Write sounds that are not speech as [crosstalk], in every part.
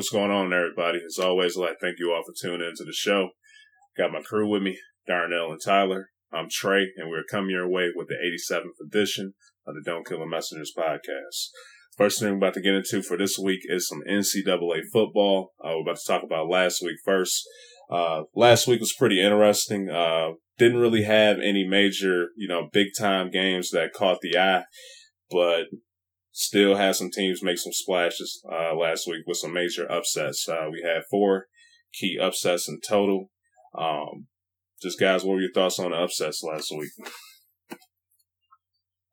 what's going on, everybody? As always, I'd like thank you all for tuning into the show. Got my crew with me, Darnell and Tyler. I'm Trey, and we're coming your way with the 87th edition of the Don't Kill the Messengers podcast. First thing we're about to get into for this week is some NCAA football. Uh, we're about to talk about last week first. Uh, last week was pretty interesting. Uh, didn't really have any major, you know, big time games that caught the eye, but still had some teams make some splashes uh, last week with some major upsets. Uh, we had four key upsets in total. Um, just guys, what were your thoughts on the upsets last week?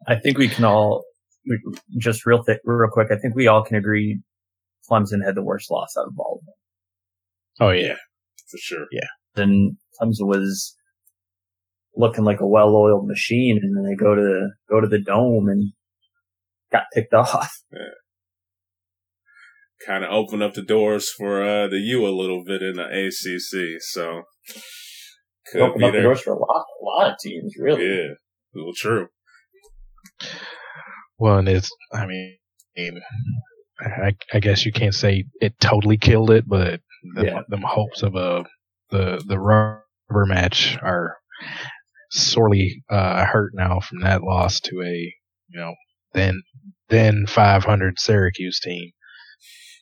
I think we can all we, just real th- real quick. I think we all can agree Clemson had the worst loss out of all of them. Oh yeah, for sure. Yeah, then Clemson was looking like a well-oiled machine, and then they go to go to the dome and got picked off. [laughs] Yeah. Kind of opened up the doors for uh, the U a little bit in the ACC, so could opened up there. the doors for a lot, a lot of teams, really. Yeah, well, true. Well, and it's, I mean, I, I guess you can't say it totally killed it, but the, yeah. the hopes of a the the rubber match are sorely uh, hurt now from that loss to a you know then then 500 Syracuse team.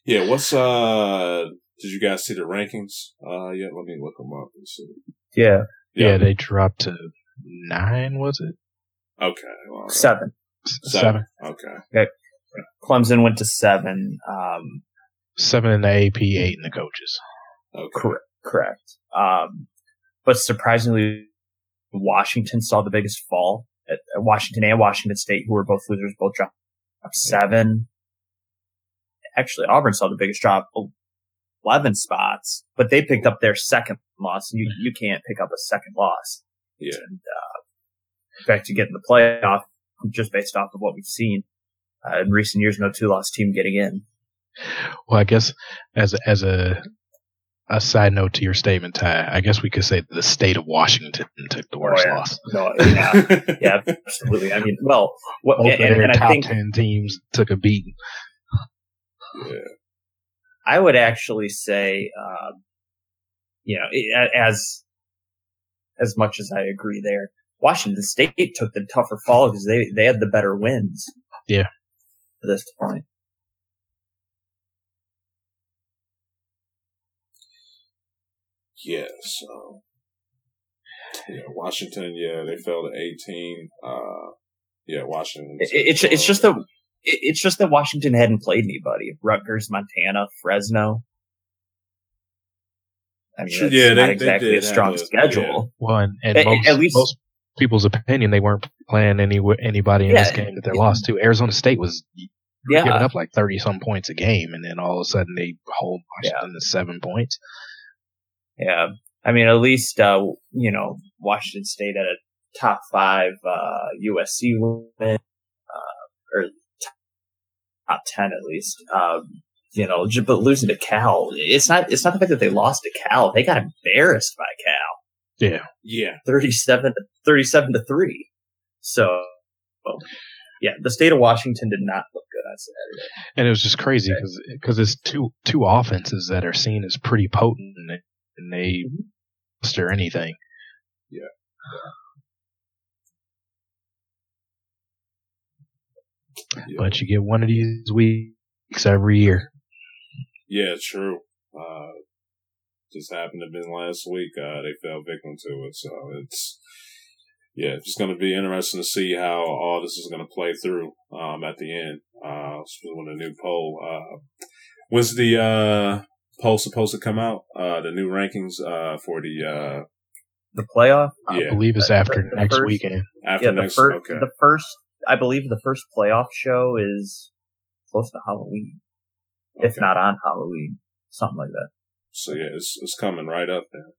Yeah, what's uh? Did you guys see the rankings? Uh, yeah, let me look them up and see. Yeah, yeah, yeah they dropped to nine. Was it? Okay, well, seven. seven. Seven. Okay. okay. Clemson went to seven. Um, seven in the AP, eight in the coaches. Okay. Correct. Correct. Um, but surprisingly, Washington saw the biggest fall. At Washington and Washington State, who were both losers, both dropped seven. Actually, Auburn saw the biggest drop, eleven spots, but they picked up their second loss, and you you can't pick up a second loss. Yeah. And, uh, in fact, to get in the playoff, just based off of what we've seen uh, in recent years, no two loss team getting in. Well, I guess as as a a side note to your statement, Ty, I guess we could say the state of Washington took the worst oh, yeah. loss. No, yeah, [laughs] yeah, absolutely. I mean, well, what, Both and, and top I think, ten teams took a beating. Yeah. I would actually say, uh, you know, as as much as I agree there, Washington State took the tougher fall because they they had the better wins. Yeah. To this point. Yeah, so yeah, Washington, yeah, they fell to eighteen. Uh, yeah, Washington. It, it's it's just that it's just that Washington hadn't played anybody. Rutgers, Montana, Fresno. I mean, yeah, not they, exactly they a strong schedule. Yeah. Well, and, and at, most, at least most people's opinion, they weren't playing any anybody in yeah, this game that they lost to. Arizona State was yeah. giving up like thirty some points a game, and then all of a sudden they hold Washington yeah. to seven points. Yeah. I mean, at least, uh, you know, Washington State at a top five, uh, USC win, uh, or top 10 at least. Um, you know, but losing to Cal, it's not, it's not the fact that they lost to Cal. They got embarrassed by Cal. Yeah. Yeah. 37 to, 37 to 3. So, well, yeah, the state of Washington did not look good on Saturday. And it was just crazy because because it's two two offenses that are seen as pretty potent and they stir anything. Yeah. yeah. But you get one of these weeks every year. Yeah, true. Uh, just happened to be last week. Uh, they fell victim to it, so it's yeah, it's just going to be interesting to see how all this is going to play through um, at the end. Uh, with a new poll. Uh, was the uh, poll supposed to come out? Uh, the new rankings uh, for the uh, the playoff. Yeah. I believe it's after the, next first, weekend. After yeah, the next, first, okay. the first, I believe the first playoff show is close to Halloween, okay. if not on Halloween, something like that. So yeah, it's it's coming right up there.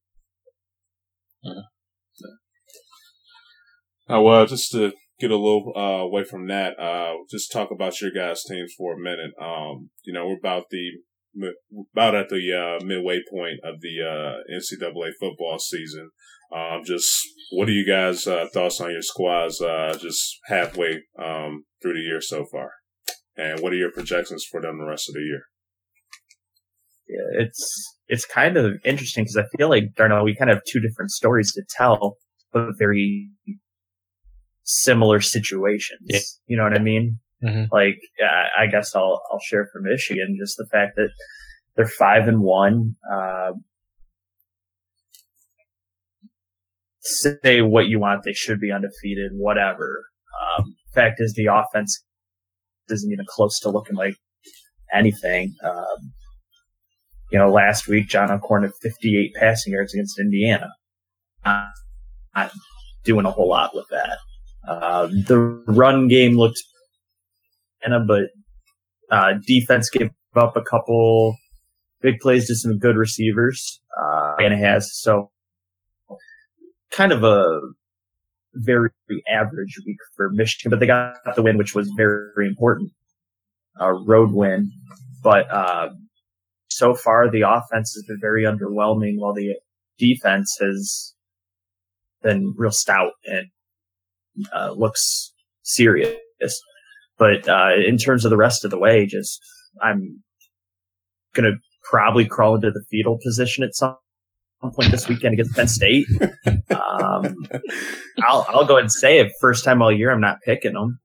Uh-huh. Yeah. Uh, well, just to get a little uh, away from that, uh, just talk about your guys' teams for a minute. Um, you know, we're about the about at the uh, midway point of the uh, NCAA football season. Um, just what are you guys' uh, thoughts on your squads uh, just halfway um, through the year so far? And what are your projections for them the rest of the year? Yeah, it's it's kind of interesting because I feel like Darnell, we kind of have two different stories to tell, but very similar situations. Yeah. You know what I mean? Mm-hmm. Like, I guess I'll I'll share for Michigan just the fact that they're five and one. Uh, say what you want, they should be undefeated. Whatever. Um, fact is, the offense isn't even close to looking like anything. Um, you know, last week John O'Korn had 58 passing yards against Indiana. Not, not doing a whole lot with that. Uh, the run game looked, but uh, defense gave up a couple big plays to some good receivers. Uh, it has so kind of a very average week for Michigan, but they got the win, which was very, very important. A road win, but uh, so far the offense has been very underwhelming, while the defense has been real stout and uh, looks serious. But uh, in terms of the rest of the way, just I'm gonna probably crawl into the fetal position at some point this weekend against Penn State. [laughs] um, I'll I'll go ahead and say it. First time all year, I'm not picking them.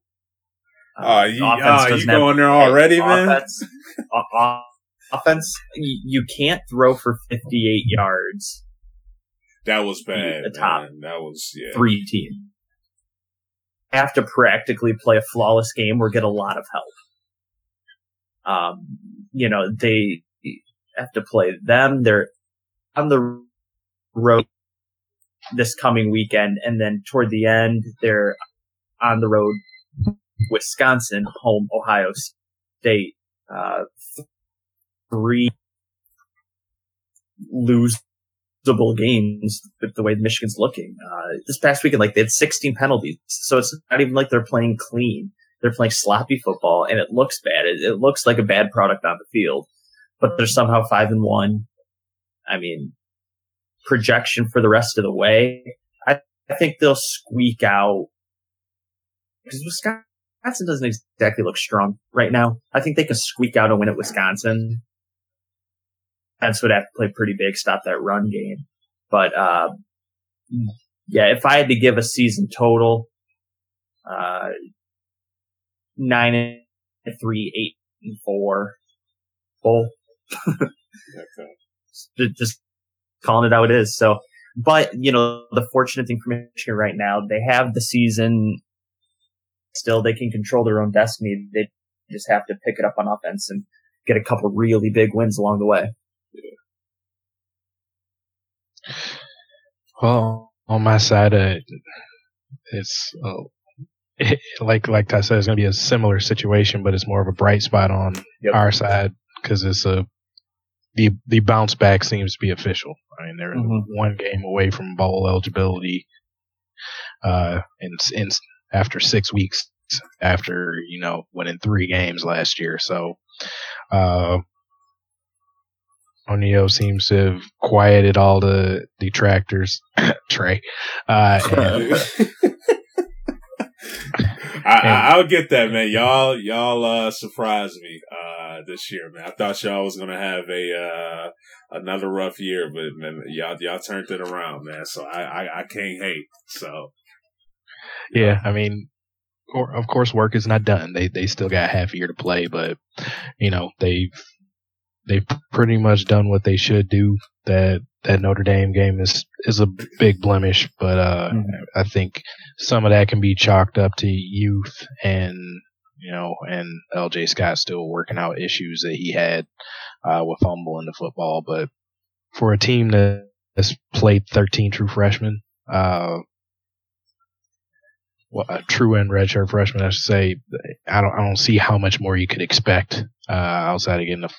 Uh, uh, you, uh, you going there already, man? Offense, offense, you can't throw for 58 yards. That was bad. The top. Man. That was yeah. three team have to practically play a flawless game or get a lot of help. Um, you know, they have to play them. They're on the road this coming weekend. And then toward the end, they're on the road, Wisconsin, home, Ohio State, uh, three lose games with the way Michigan's looking. Uh, this past weekend, like they had 16 penalties, so it's not even like they're playing clean. They're playing sloppy football, and it looks bad. It, it looks like a bad product on the field, but they're somehow five and one. I mean, projection for the rest of the way, I, I think they'll squeak out because Wisconsin doesn't exactly look strong right now. I think they can squeak out a win at Wisconsin Pence would have to play pretty big, stop that run game. But uh, yeah, if I had to give a season total, uh, nine and three, eight and four, full. [laughs] Just calling it how it is. So, but you know, the fortunate thing for Michigan right now, they have the season. Still, they can control their own destiny. They just have to pick it up on offense and get a couple really big wins along the way. Well, on my side, uh, it's uh, like like I said, it's going to be a similar situation, but it's more of a bright spot on yep. our side because it's a the the bounce back seems to be official. I mean, they're mm-hmm. one game away from bowl eligibility, uh, and in after six weeks after you know winning three games last year. So, uh, O'Neill seems to have quieted all the detractors. [coughs] Trey. Uh, [laughs] I, will get that, man. Y'all, y'all, uh, surprised me, uh, this year, man. I thought y'all was gonna have a, uh, another rough year, but man, y'all, y'all turned it around, man. So I, I, I can't hate. So. Yeah, I mean, of course, work is not done. They, they still got half a year to play, but, you know, they've, they've pretty much done what they should do. That that Notre Dame game is is a big blemish, but uh, mm-hmm. I think some of that can be chalked up to youth and you know, and LJ Scott still working out issues that he had uh, with fumbling the football. But for a team that has played 13 true freshmen, uh, well, a true and redshirt freshman, I should say, I don't, I don't see how much more you could expect uh, outside of getting a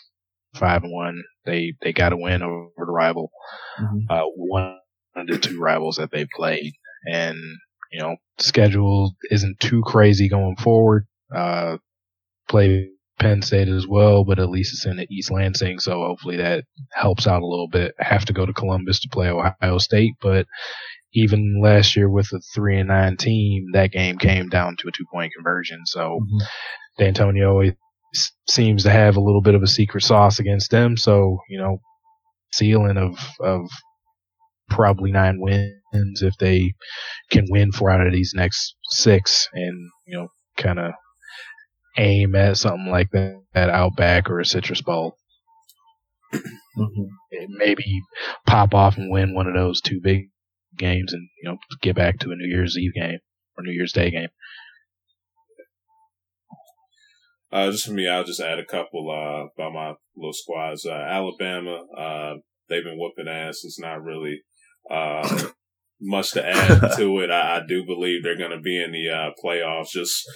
five and one. They they got a win over the rival, mm-hmm. uh, one of the two rivals that they played, and you know schedule isn't too crazy going forward. Uh, play Penn State as well, but at least it's in the East Lansing, so hopefully that helps out a little bit. have to go to Columbus to play Ohio State, but even last year with a three and nine team, that game came down to a two point conversion. So mm-hmm. Dantonio seems to have a little bit of a secret sauce against them. So, you know, ceiling of, of probably nine wins if they can win four out of these next six and, you know, kind of aim at something like that at Outback or a Citrus Bowl. Mm-hmm. Maybe pop off and win one of those two big games and, you know, get back to a New Year's Eve game or New Year's Day game. Uh, just for me, I'll just add a couple uh, by my little squads. Uh, Alabama, uh, they've been whooping ass. It's not really uh, [coughs] much to add [laughs] to it. I, I, do believe they're going to be in the uh, playoffs. Just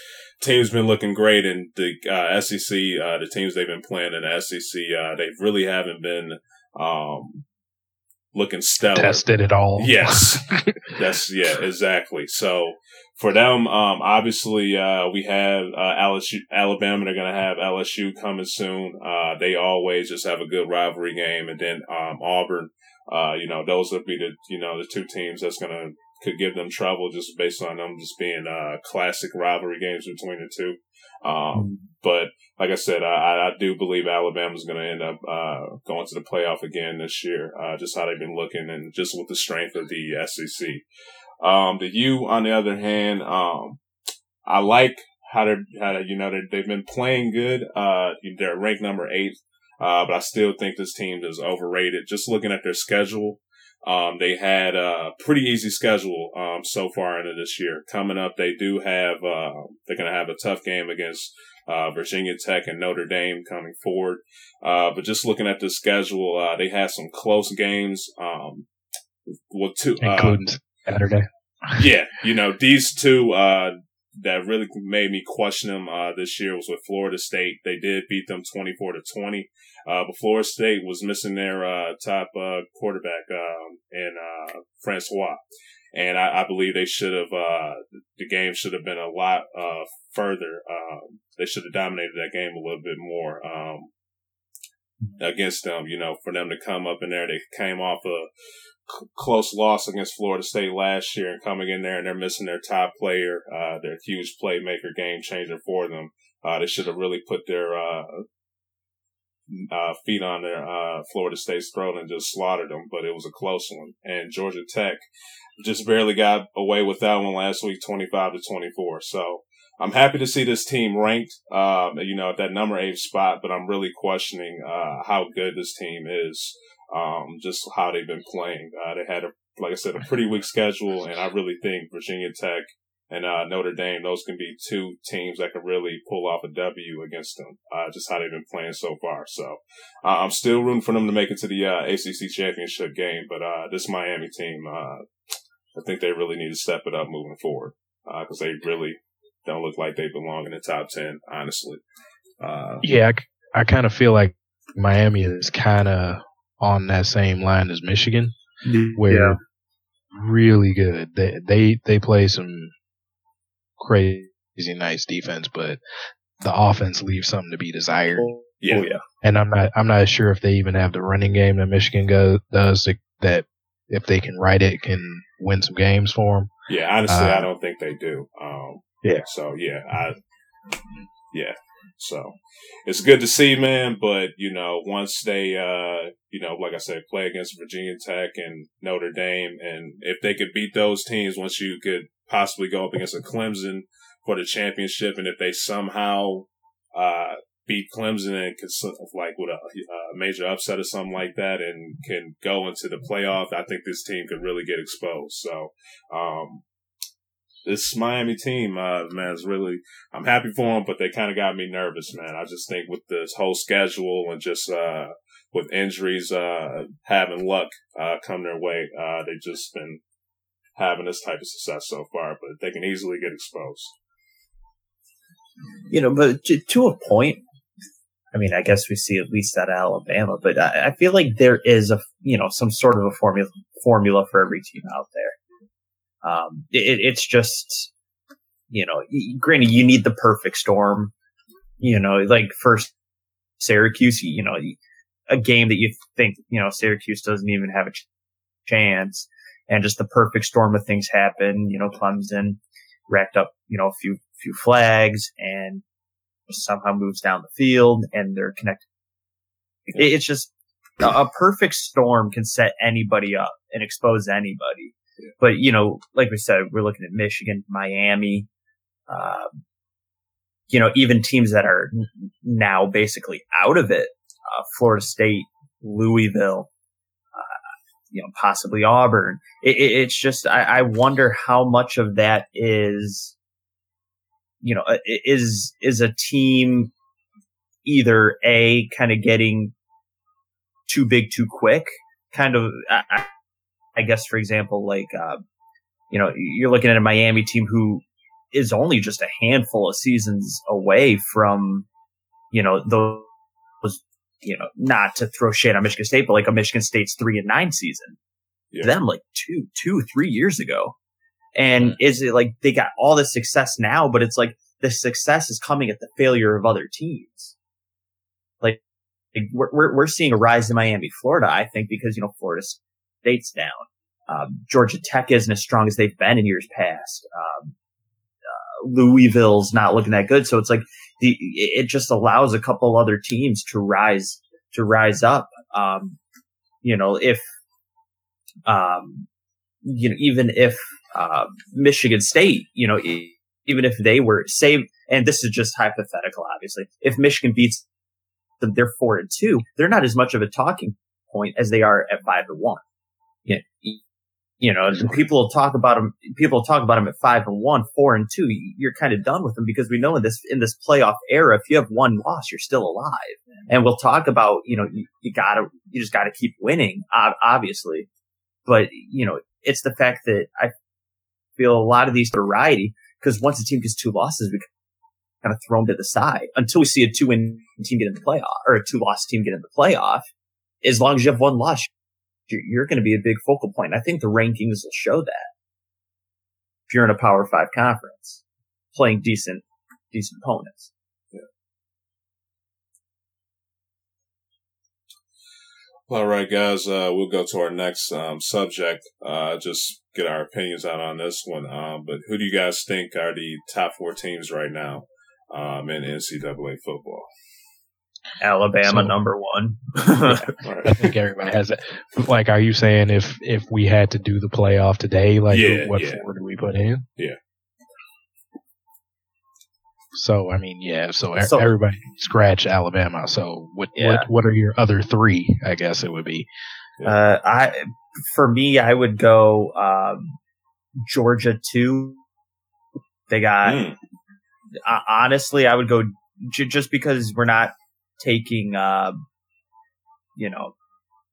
teams been looking great in the SEC. the teams they've been playing in the SEC, they really haven't been um, looking stellar. Tested it all. Yes, [laughs] that's yeah, exactly. So for them, um, obviously, uh, we have, uh, LSU, Alabama. They're going to have LSU coming soon. Uh, they always just have a good rivalry game. And then, um, Auburn, uh, you know, those would be the, you know, the two teams that's going to, could give them trouble just based on them just being, uh, classic rivalry games between the two. Um, mm-hmm. but like I said, I, I do believe Alabama's going to end up, uh, going to the playoff again this year, uh, just how they've been looking and just with the strength of the SEC. Um, the U, on the other hand, um, I like how they're, how they, you know, they've been playing good. Uh, they're ranked number eight. Uh, but I still think this team is overrated. Just looking at their schedule, um, they had a pretty easy schedule, um, so far into this year. Coming up, they do have, uh, they're going to have a tough game against, uh, Virginia Tech and Notre Dame coming forward. Uh, but just looking at the schedule, uh, they had some close games, um, well, two, uh, including Saturday. yeah, you know, these two, uh, that really made me question them, uh, this year was with Florida State. They did beat them 24 to 20. Uh, but Florida State was missing their, uh, top, uh, quarterback, um, in, uh, Francois. And I, I believe they should have, the game should have been a lot, further. Um, they should have dominated that game a little bit more, um, against them, you know, for them to come up in there. They came off a, close loss against Florida State last year and coming in there and they're missing their top player, uh, their huge playmaker, game changer for them. Uh, they should have really put their, uh, uh, feet on their, uh, Florida State's throat and just slaughtered them, but it was a close one. And Georgia Tech just barely got away with that one last week, 25 to 24. So, I'm happy to see this team ranked, um, you know, at that number eight spot, but I'm really questioning, uh, how good this team is um, just how they've been playing. Uh, they had a, like I said, a pretty weak schedule, and I really think Virginia Tech and uh, Notre Dame, those can be two teams that could really pull off a W against them. Uh, just how they've been playing so far. So uh, I'm still rooting for them to make it to the uh, ACC championship game, but uh, this Miami team, uh, I think they really need to step it up moving forward because they really don't look like they belong in the top ten, honestly. yeah, I, I kind of feel like Miami is kind of on that same line as Michigan, where yeah. really good. They they they play some crazy nice defense, but the offense leaves something to be desired. Yeah. Oh, yeah. And I'm not I'm not sure if they even have the running game that Michigan go, does to, that if they can write it can win some games for them. Yeah, honestly, uh, I don't think they do. Um, yeah. So yeah, I yeah. So it's good to see, man. But you know, once they, uh, you know, like I said, play against Virginia Tech and Notre Dame, and if they could beat those teams, once you could possibly go up against a Clemson for the championship, and if they somehow uh, beat Clemson and can like with a, a, major upset or something like that, and can go into the playoff, I think this team could really get exposed. So, um, this Miami team, uh, man, is really, I'm happy for them, but they kind of got me nervous, man. I just think with this whole schedule and just, uh, with injuries, uh, having luck, uh, come their way, uh, they've just been having this type of success so far, but they can easily get exposed. You know, but to, a point, I mean, I guess we see at least at Alabama, but I, I feel like there is a, you know, some sort of a formula, formula for every team out there. Um, it, it's just, you know, granted, you need the perfect storm. You know, like first Syracuse, you know, a game that you think, you know, Syracuse doesn't even have a ch- chance and just the perfect storm of things happen. You know, Clemson racked up, you know, a few, few flags and, somehow moves down the field and they're connected. It's just a perfect storm can set anybody up and expose anybody. But you know, like we said, we're looking at Michigan, Miami, uh, you know, even teams that are now basically out of it, uh, Florida State, Louisville, uh, you know, possibly Auburn. It, it, it's just, I, I wonder how much of that is, you know, uh, is, is a team either A, kind of getting too big too quick, kind of, I, I guess, for example, like, uh, you know, you're looking at a Miami team who is only just a handful of seasons away from, you know, those, you know, not to throw shade on Michigan State, but like a Michigan State's three and nine season. Yeah. Them like two, two, three years ago. And is it like they got all the success now, but it's like the success is coming at the failure of other teams. Like, we're, we're, we're seeing a rise in Miami, Florida, I think, because, you know, Florida State's down. Um, Georgia Tech isn't as strong as they've been in years past. Um, Louisville's not looking that good. So it's like the, it just allows a couple other teams to rise, to rise up. Um, you know, if, um, you know, even if, uh, Michigan State, you know, even if they were say, and this is just hypothetical, obviously, if Michigan beats them, they're four and two, they're not as much of a talking point as they are at five and one. You know, people will talk about them. People talk about them at five and one, four and two. You're kind of done with them because we know in this in this playoff era, if you have one loss, you're still alive. And we'll talk about, you know, you, you gotta, you just gotta keep winning, obviously. But you know, it's the fact that I feel a lot of these variety because once a team gets two losses, we kind of throw them to the side until we see a two win team get in the playoff or a two loss team get in the playoff. As long as you have one loss, you're, going to be a big focal point. I think the rankings will show that. If you're in a Power Five conference, playing decent, decent opponents. All right, guys. Uh, we'll go to our next um, subject. Uh, just get our opinions out on this one. Um, but who do you guys think are the top four teams right now um, in NCAA football? Alabama so, number one. [laughs] I think everybody has it. Like, are you saying if if we had to do the playoff today, like yeah, what yeah. four do we put in? Yeah. So I mean, yeah. So, so everybody scratch Alabama. So what yeah. what what are your other three? I guess it would be. Uh, I for me, I would go um, Georgia two. They got. Mm. Uh, honestly, I would go j- just because we're not taking, uh, you know,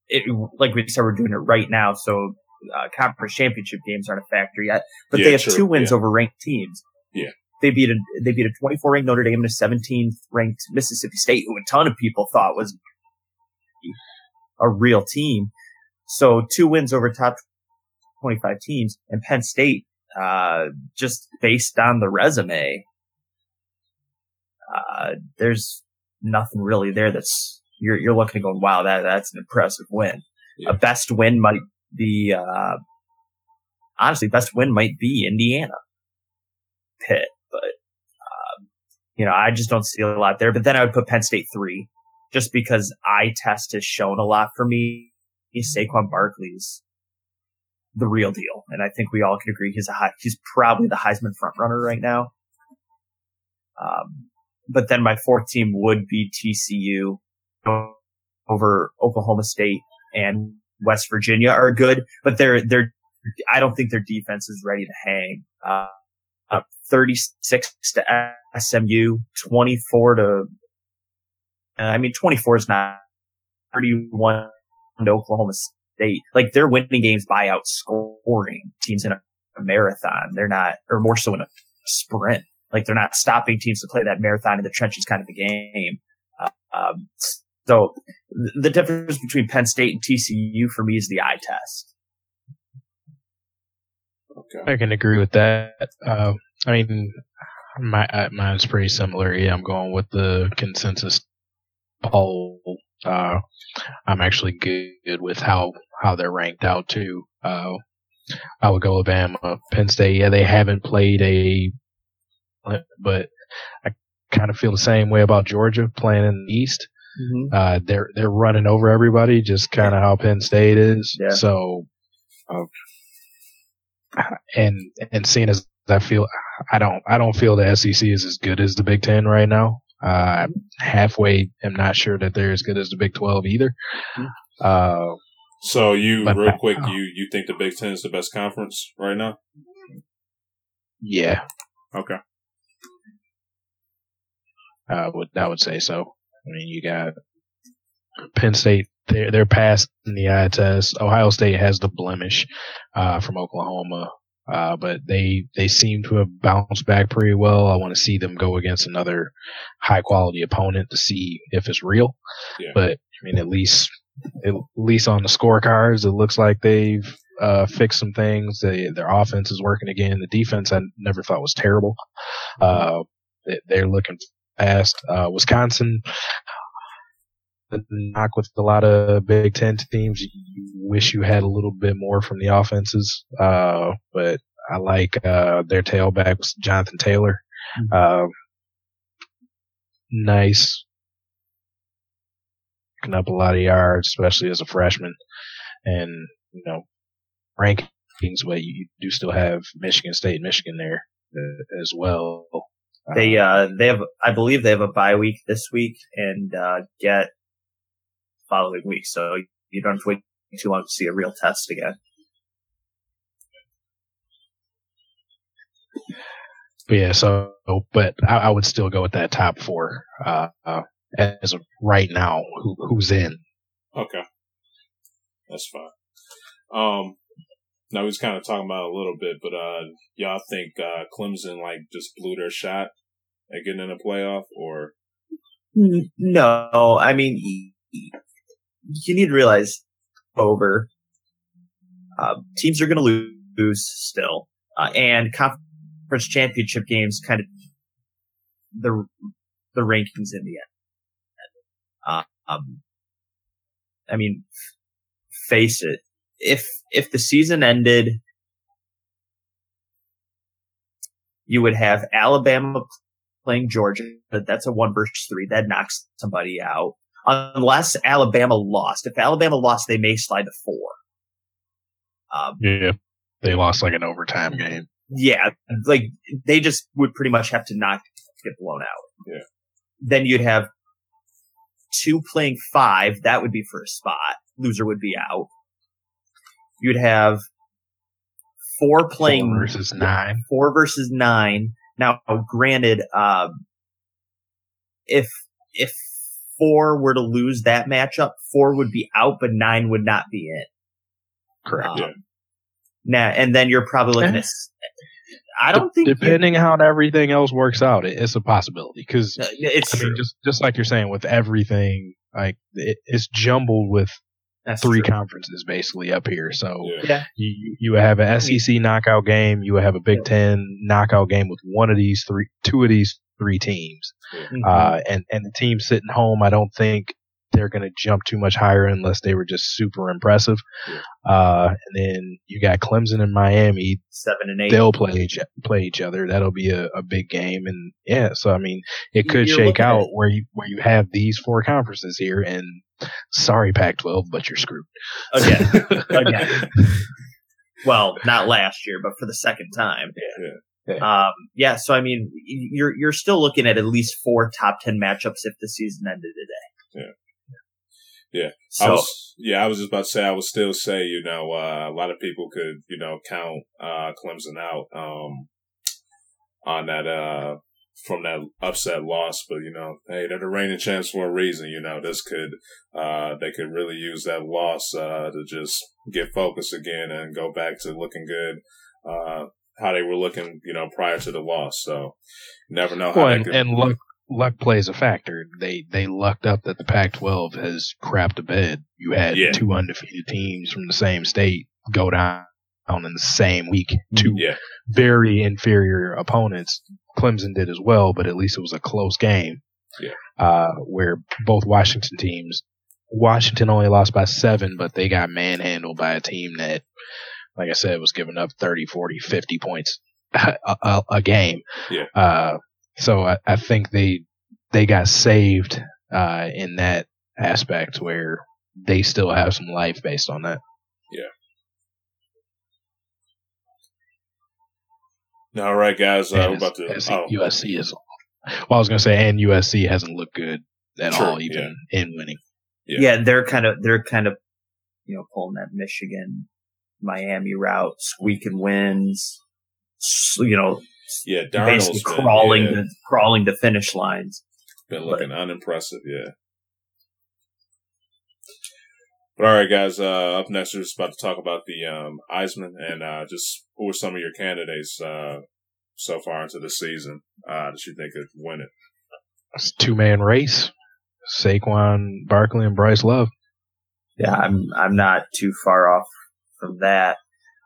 it, like we said, we're doing it right now. So, uh, conference championship games aren't a factor yet, but yeah, they have true. two wins yeah. over ranked teams. Yeah. They beat a, they beat a 24 ranked Notre Dame and a 17th ranked Mississippi State, who a ton of people thought was a real team. So two wins over top 25 teams and Penn State, uh, just based on the resume, uh, there's nothing really there that's you're you're looking going, wow, that that's an impressive win. Yeah. A best win might be uh, honestly best win might be Indiana, Pitt, but um, you know I just don't see a lot there. But then I would put Penn State three, just because eye test has shown a lot for me. Saquon Barkley's the real deal, and I think we all can agree he's a high, he's probably the Heisman front runner right now. Um, but then my fourth team would be TCU over Oklahoma State and West Virginia are good, but they're, they're, I don't think their defense is ready to hang. Uh, uh 36 to SMU, 24 to, I mean, 24 is not 31 to Oklahoma State. Like they're winning games by outscoring teams in a, a marathon. They're not, or more so in a sprint. Like they're not stopping teams to play that marathon in the trenches kind of a game. Uh, um, so the difference between Penn State and TCU for me is the eye test. Okay. I can agree with that. Uh, I mean, my uh, mine's pretty similar. Yeah, I'm going with the consensus poll. Uh, I'm actually good with how how they're ranked out too. Uh, I would go Alabama, Penn State. Yeah, they haven't played a but I kind of feel the same way about Georgia playing in the East. Mm-hmm. Uh, they're they're running over everybody, just kind of how Penn State is. Yeah. So, um, and and seeing as I feel, I don't I don't feel the SEC is as good as the Big Ten right now. Uh, halfway, am not sure that they're as good as the Big Twelve either. Uh, So you But- real quick, you you think the Big Ten is the best conference right now? yeah, Okay. I would I would say so. I mean, you got Penn State. They're they're past in the eye test. Ohio State has the blemish uh, from Oklahoma, uh, but they they seem to have bounced back pretty well. I want to see them go against another high quality opponent to see if it's real. Yeah. But I mean, at least at least on the scorecards, it looks like they've uh, fixed some things. They, their offense is working again. The defense I never thought was terrible. Uh, they- they're looking fast. Uh, Wisconsin, knock with a lot of Big Ten teams, you wish you had a little bit more from the offenses. Uh, but I like, uh, their tailback, Jonathan Taylor. Uh, nice. Picking up a lot of yards, especially as a freshman. And, you know, rankings, but you do still have Michigan State, Michigan there uh, as well. They uh they have I believe they have a bye week this week and uh get following week, so you don't have to wait too long to see a real test again. But yeah, so but I, I would still go with that top four uh, uh, as of right now. Who, who's in? Okay. That's fine. Um, we was kind of talking about a little bit, but uh, y'all think uh, Clemson like just blew their shot at getting in a playoff, or No, I mean you need to realize over uh, teams are going to lose still, uh, and conference championship games kind of the the rankings in the end. Uh, um, I mean, face it, if if the season ended, you would have Alabama playing Georgia. but That's a one versus three. That knocks somebody out. Unless Alabama lost. If Alabama lost, they may slide to four. Um, Yeah, they lost like an overtime game. yeah, like they just would pretty much have to not get blown out. Yeah. Then you'd have two playing five. That would be for a spot. Loser would be out. You'd have four playing Four versus nine. four versus nine. Now, granted, um, if if four were to lose that matchup, four would be out, but nine would not be in. Correct. Um, Yeah. Now, and then you're probably looking at. I don't think Depending how everything else works out, it, it's a possibility. Because Uh, it's I mean, just just like you're saying, with everything, like it, it's jumbled with That's three true. conferences basically up here. So yeah, Yeah. you you would have an SEC knockout game, you would have a Big Ten knockout game with one of these three, two of these three teams. Mhm. Uh, and, and the team sitting home, I don't think they're going to jump too much higher unless they were just super impressive. Yeah. Uh, and then you got Clemson and Miami. Seven and eight. They'll play each, play each other. That'll be a, a big game. And yeah, so I mean, it could You're shake out where you, where you have these four conferences here and sorry, Pac 12, but you're screwed. Again. [laughs] Again. well, not last year, but for the second time. Yeah. Um, yeah. So I mean, y- you're you're still looking at at least four top ten matchups if the season ended today. Yeah. Yeah. So I was, yeah, I was just about to say, I would still say, you know, uh, a lot of people could, you know, count, uh, Clemson out, um, on that, uh, from that upset loss, but you know, hey, they're the reigning champs for a reason. You know, this could, uh, they could really use that loss, uh, to just get focused again and go back to looking good, uh, how they were looking, you know, prior to the loss. So never know how Well, and, could, and luck, luck plays a factor. They they lucked up that the Pac-12 has crapped a bed. You had Yeah. two undefeated teams from the same state go down in the same week. Two yeah, very inferior opponents. Clemson did as well, but at least it was a close game. Yeah. Uh, where both Washington teams, Washington only lost by seven, but they got manhandled by a team that, like I said, was giving up 30, 40, 50 points [laughs] a, a, a game. Yeah. Uh, So I, I think they they got saved uh, in that aspect where they still have some life based on that. Yeah. All right, guys. Uh, we're about to. Oh. USC is. Well, I was going to say, and USC hasn't looked good at True, all, even yeah. in winning. Yeah. yeah, they're kind of they're kind of you know pulling that Michigan, Miami route, squeaking wins. You know, yeah, Darnold's basically crawling been, yeah. to crawling to finish lines. Been looking but, unimpressive, yeah. But all right, guys. Uh, up next, we're just about to talk about the um, Heisman and uh, just who are some of your candidates uh, so far into the season uh, that you think could win it. It's two man race: Saquon Barkley and Bryce Love. Yeah, I'm I'm not too far off from that.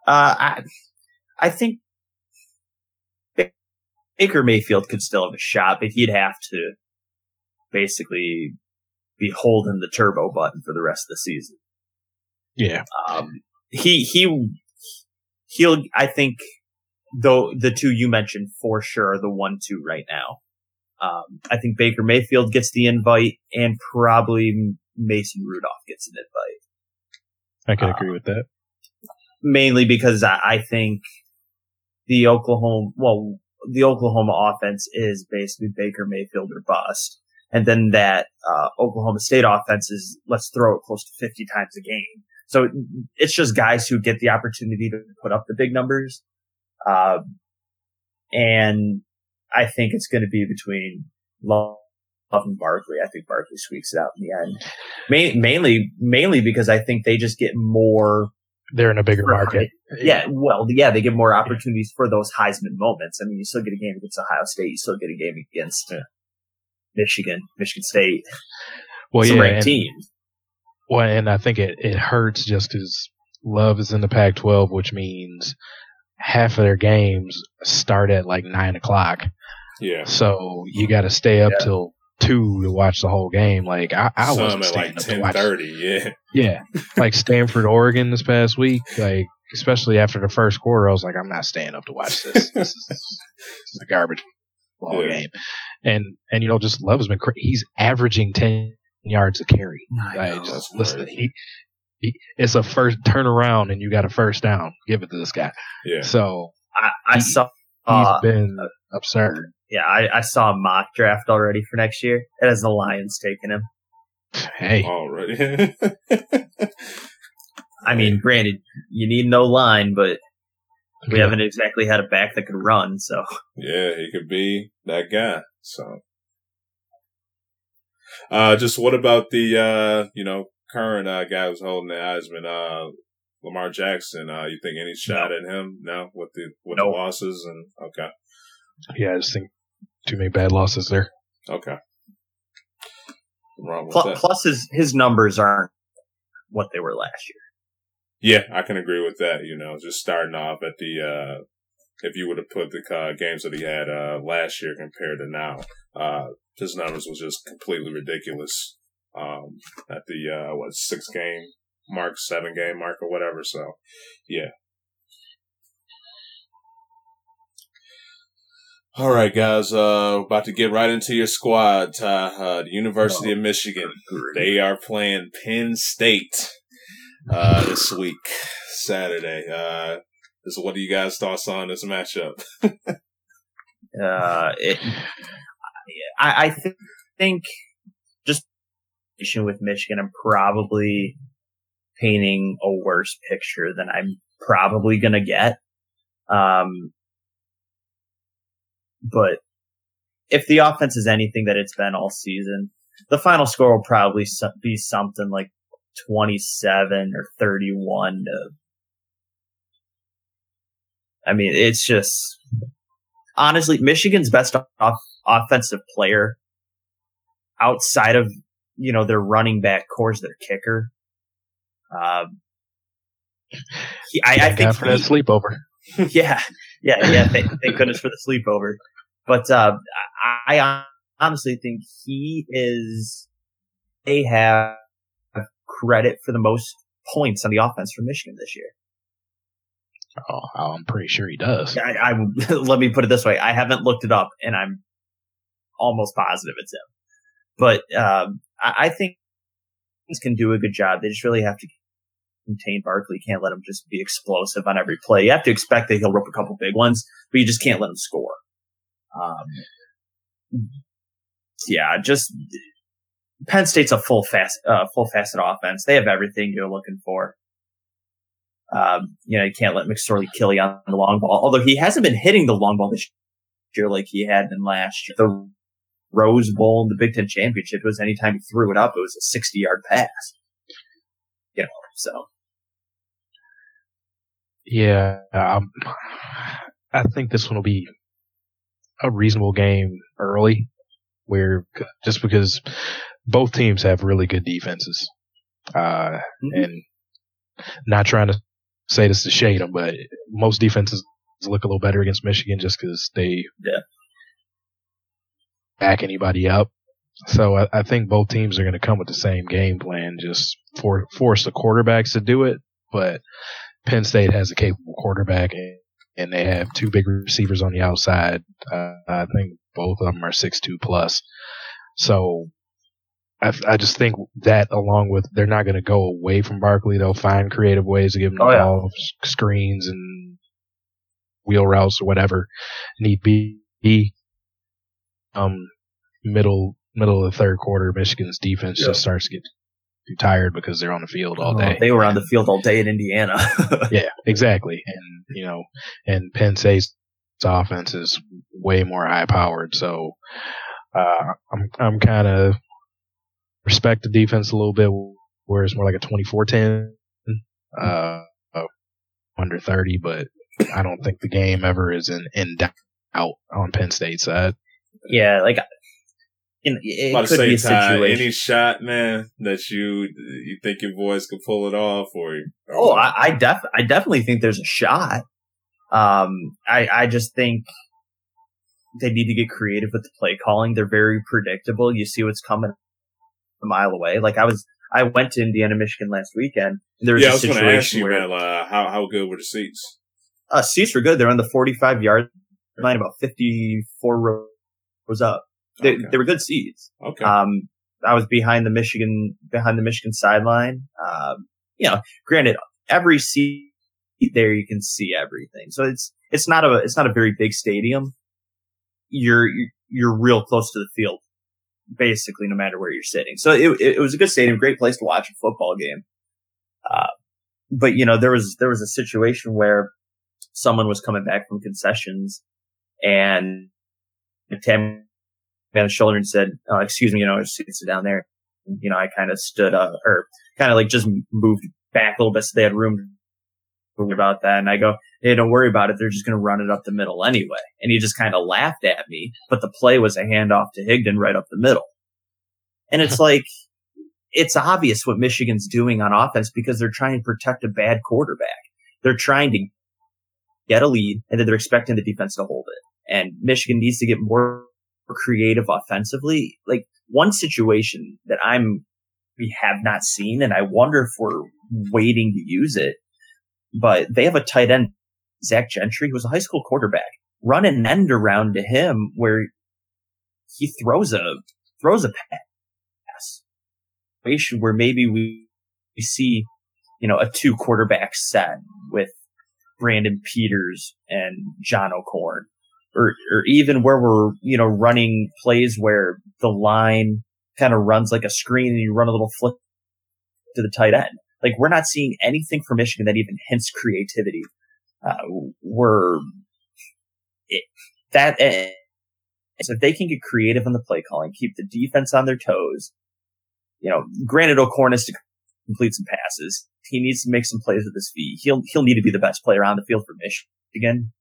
Uh, I I think Baker Mayfield could still have a shot, but he'd have to basically be holding the turbo button for the rest of the season. Yeah. Um, he, he, he'll, I think, though the two you mentioned for sure are the one, two right now. Um, I think Baker Mayfield gets the invite and probably Mason Rudolph gets an invite. I can agree um, with that. Mainly because I, I think the Oklahoma, well, the Oklahoma offense is basically Baker Mayfield or bust. And then that uh, Oklahoma State offense is let's throw it close to 50 times a game. So it's just guys who get the opportunity to put up the big numbers. Uh, and I think it's going to be between Love and Barkley. I think Barkley squeaks it out in the end. Ma- mainly, mainly because I think they just get more. They're in a bigger market. Yeah, well, yeah, they get more opportunities for those Heisman moments. I mean, you still get a game against Ohio State. You still get a game against yeah. Michigan, Michigan State. [laughs] Well, some yeah, ranked teams. Well, and I think it, it hurts just because Love is in the Pac-12, which means half of their games start at like nine o'clock. Yeah. So you got to stay up yeah. till two to watch the whole game. Like I, I wasn't at like ten thirty. Yeah. Yeah. like Stanford, Oregon this past week. Like especially after the first quarter, I was like, I'm not staying up to watch this. this, is, this is a garbage ball yeah. game. And and you know, just Love has been cra- he's averaging ten yards a carry. I know, just listen, he, he, it's a first turn around and you got a first down. Give it to this guy. Yeah. So I, I he, saw uh, he's been uh, absurd. Yeah, I, I saw a mock draft already for next year. It has the Lions taking him. Hey, already. [laughs] I mean, granted, you need no line, but we yeah. haven't exactly had a back that could run. So yeah, he could be that guy. So, uh, just what about the uh, you know current uh, guy who's holding the Heisman, uh, Lamar Jackson? Uh, you think any shot no. at him? No, with the with the losses and okay. Yeah, I just think too many bad losses there. Okay. Wrong with plus, plus his his numbers aren't what they were last year. Yeah, I can agree with that. You know, just starting off at the, uh, if you would have put the uh, games that he had, uh, last year compared to now, uh, his numbers was just completely ridiculous. Um, at the, uh, what, six game mark, seven game mark or whatever. So, yeah. All right, guys. Uh, about to get right into your squad. Uh, the University oh, of Michigan. They are playing Penn State uh, this week, Saturday. Uh, so what do you guys thoughts on this matchup? [laughs] uh, it, I, I th- think just with Michigan, I'm probably painting a worse picture than I'm probably gonna get. Um, but if the offense is anything that it's been all season, the final score will probably be something like 27 or 31 to I mean, it's just honestly Michigan's best off- offensive player outside of you know their running back core is their kicker. Um, he, I, I think for that sleepover. [laughs] yeah, yeah, yeah. Thank, thank goodness for the sleepover. But uh, I, I honestly think he is. They have credit for the most points on the offense for Michigan this year. Oh, I'm pretty sure he does. I, I [laughs] let me put it this way: I haven't looked it up, and I'm almost positive it's him. But um, I, I think can do a good job. They just really have to contain Barkley. You Can't let him just be explosive on every play. You have to expect that he'll rip a couple big ones, but you just can't let him score. Um, yeah, just Penn State's a full fast, uh, full facet offense. They have everything you're looking for. Um, you know, you can't let McSorley kill you on the long ball, although he hasn't been hitting the long ball this year like he had in last year. The Rose Bowl and the Big Ten Championship was anytime he threw it up, it was a 60 yard pass. You know, so. Yeah, um, I think this one will be a reasonable game early, where just because both teams have really good defenses, uh, mm-hmm. and not trying to say this to shade them, but most defenses look a little better against Michigan just because they yeah. back anybody up. So I, I think both teams are going to come with the same game plan, just for force the quarterbacks to do it. But Penn State has a capable quarterback, and, and they have two big receivers on the outside. Uh, I think both of them are six two plus. So I, I just think that along with they're not going to go away from Barkley. They'll find creative ways to give him the oh, ball, screens and wheel routes or whatever need be. Um, middle middle of the third quarter, Michigan's defense just starts to get too tired because they're on the field all oh, day. Oh, they were on the field all day in Indiana. [laughs] yeah, exactly. And you know, and Penn State's offense is way more high powered. So uh, I'm I'm kind of respect the defense a little bit, where it's more like a 24-10, uh, under 30, but I don't think the game ever is in, in doubt on Penn State's side. Yeah, like it could be a situation. Any shot, man, that you you think your boys could pull it off, or, or oh, I, I def I definitely think there's a shot. Um, I I just think they need to get creative with the play calling. They're very predictable. You see what's coming a mile away. Like I was, I went to Indiana, Michigan last weekend. there was yeah, a I was going to ask you, where, man, uh, how how good were the seats? Uh, seats were good. They're on the 45 yard line, about 54 rows up. They, okay. they were good seats. Okay. Um, I was behind the Michigan, behind the Michigan sideline. Um, you know, granted, every seat there you can see everything. So it's, it's not a, it's not a very big stadium. You're, you're real close to the field basically no matter where you're sitting. So it, it was a good stadium, great place to watch a football game. Uh, but you know, there was, there was a situation where someone was coming back from concessions and Tam on his shoulder and said, uh, excuse me, you know, just sit down there. And, you know, I kind of stood up or kind of like just moved back a little bit so they had room about that. And I go, Hey, don't worry about it. They're just going to run it up the middle anyway. And he just kind of laughed at me, but the play was a handoff to Higdon right up the middle. And it's [laughs] like, it's obvious what Michigan's doing on offense because they're trying to protect a bad quarterback. They're trying to get a lead and then they're expecting the defense to hold it. And Michigan needs to get more creative offensively. Like one situation that I'm, we have not seen, and I wonder if we're waiting to use it but they have a tight end, Zach Gentry, who's a high school quarterback. Run an end around to him where he throws a throws a pass. situation Where maybe we, we see, you know, a two quarterback set with Brandon Peters and John O'Korn. Or, or even where we're, you know, running plays where the line kind of runs like a screen and you run a little flip to the tight end. Like we're not seeing anything from Michigan that even hints creativity. Uh, we're it, that. Uh, so if they can get creative on the play calling, keep the defense on their toes, you know, granted O'Korn is to complete some passes. He needs to make some plays with his feet. He'll, he'll need to be the best player on the field for Michigan.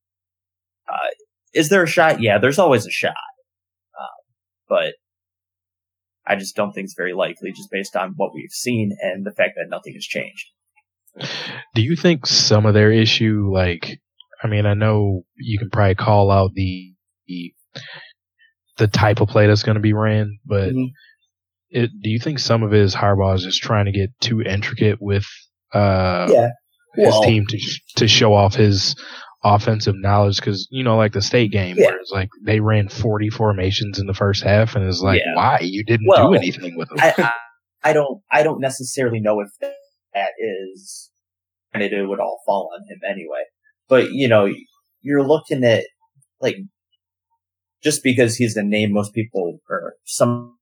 Uh, is there a shot? Yeah, there's always a shot. Uh, but I just don't think it's very likely just based on what we've seen and the fact that nothing has changed. Do you think some of their issue, like, I mean, I know you can probably call out the the, the type of play that's going to be ran, but mm-hmm. it, do you think some of it is Harbaugh is just trying to get too intricate with uh, yeah. well, his team to to show off his offensive knowledge because you know like the state game Yeah. where it's like they ran 40 formations in the first half and it's like Yeah. why you didn't Well, do anything with them I, [laughs] I, I don't, I don't necessarily know if that is, and it would all fall on him anyway. But you know, you're looking at like just because he's a name most people or some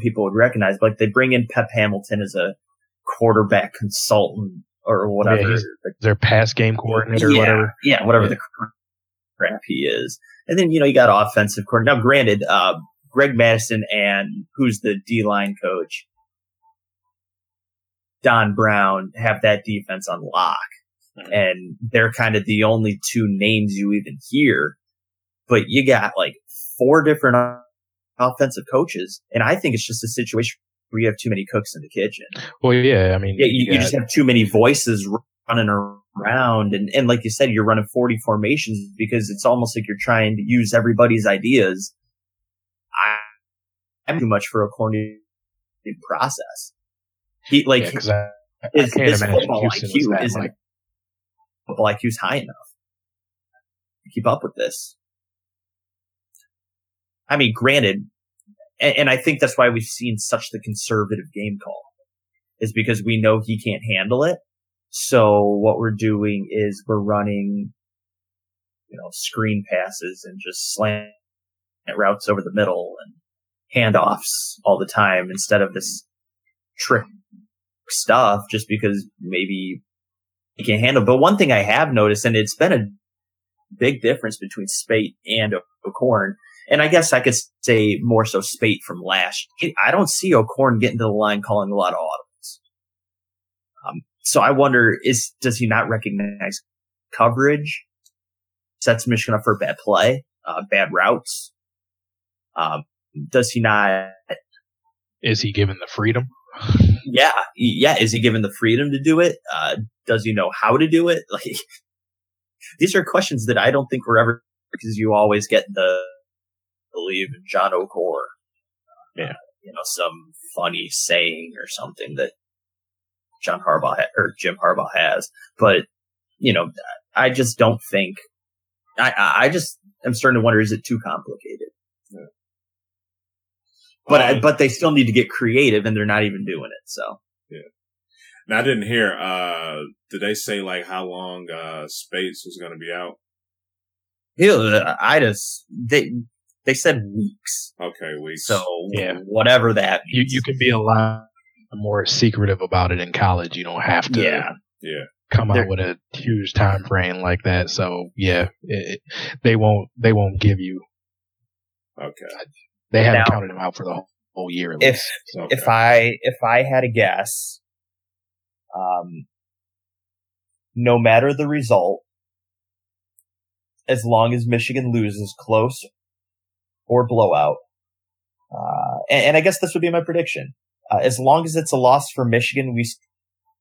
people would recognize, but like they bring in Pep Hamilton as a quarterback consultant or whatever. he's- their pass game coordinator or yeah, whatever Yeah, whatever Yeah. the crap he is. And then, you know, you got offensive coordinator. Now, granted, uh, Greg Mattison and who's the D line coach, Don Brown, have that defense on lock. Mhm. And they're kind of the only two names you even hear. But you got like four different offensive coaches. And I think it's just a situation where you have too many cooks in the kitchen. well yeah i mean Yeah, you, you just have too many voices running around, and and like you said, you're running forty formations because it's almost like you're trying to use everybody's ideas. I, I'm too much for a corny process. He like yeah, I, I his, football Houston IQ isn't like, football IQ's high enough to keep up with this. I mean, granted, and, and I think that's why we've seen such the conservative game call is because we know he can't handle it. So what we're doing is we're running, you know, screen passes and just slant routes over the middle and handoffs all the time instead of this trick stuff just because maybe he can't handle. But one thing I have noticed, and it's been a big difference between Speight and O'Korn, and I guess I could say more so Speight from last. I don't see O'Korn getting to the line calling a lot of audibles. Um, so I wonder, is does he not recognize coverage? Sets Michigan up for a bad play, uh, bad routes. Um, does he not? is he given the freedom Yeah, yeah. Is he given the freedom to do it? Uh, does he know how to do it? [laughs] Like, these are questions that I don't think we're ever because you always get the believe in John O'Korn. Yeah. you know, some funny saying or something that John Harbaugh ha- or Jim Harbaugh has, but you know, I just don't think. I I I just am starting to wonder: is it too complicated? Yeah. But Um, but they still need to get creative, and they're not even doing it. So. Yeah. Now I didn't hear. Uh, did they say like how long uh Speight was going to be out? Yeah, I just they they said weeks. Okay, we So Yeah. whatever that you means. you can be a lot more secretive about it in college you don't have to yeah yeah. come They're- out with a huge time frame like that so yeah it, it- they won't they won't give you Okay. they haven't Now- counted them out for the whole, whole year at if least. So, Okay. if I if I had a guess, um, no matter the result, as long as Michigan loses close or blowout, uh, and, and I guess this would be my prediction. Uh, as long as it's a loss for Michigan, we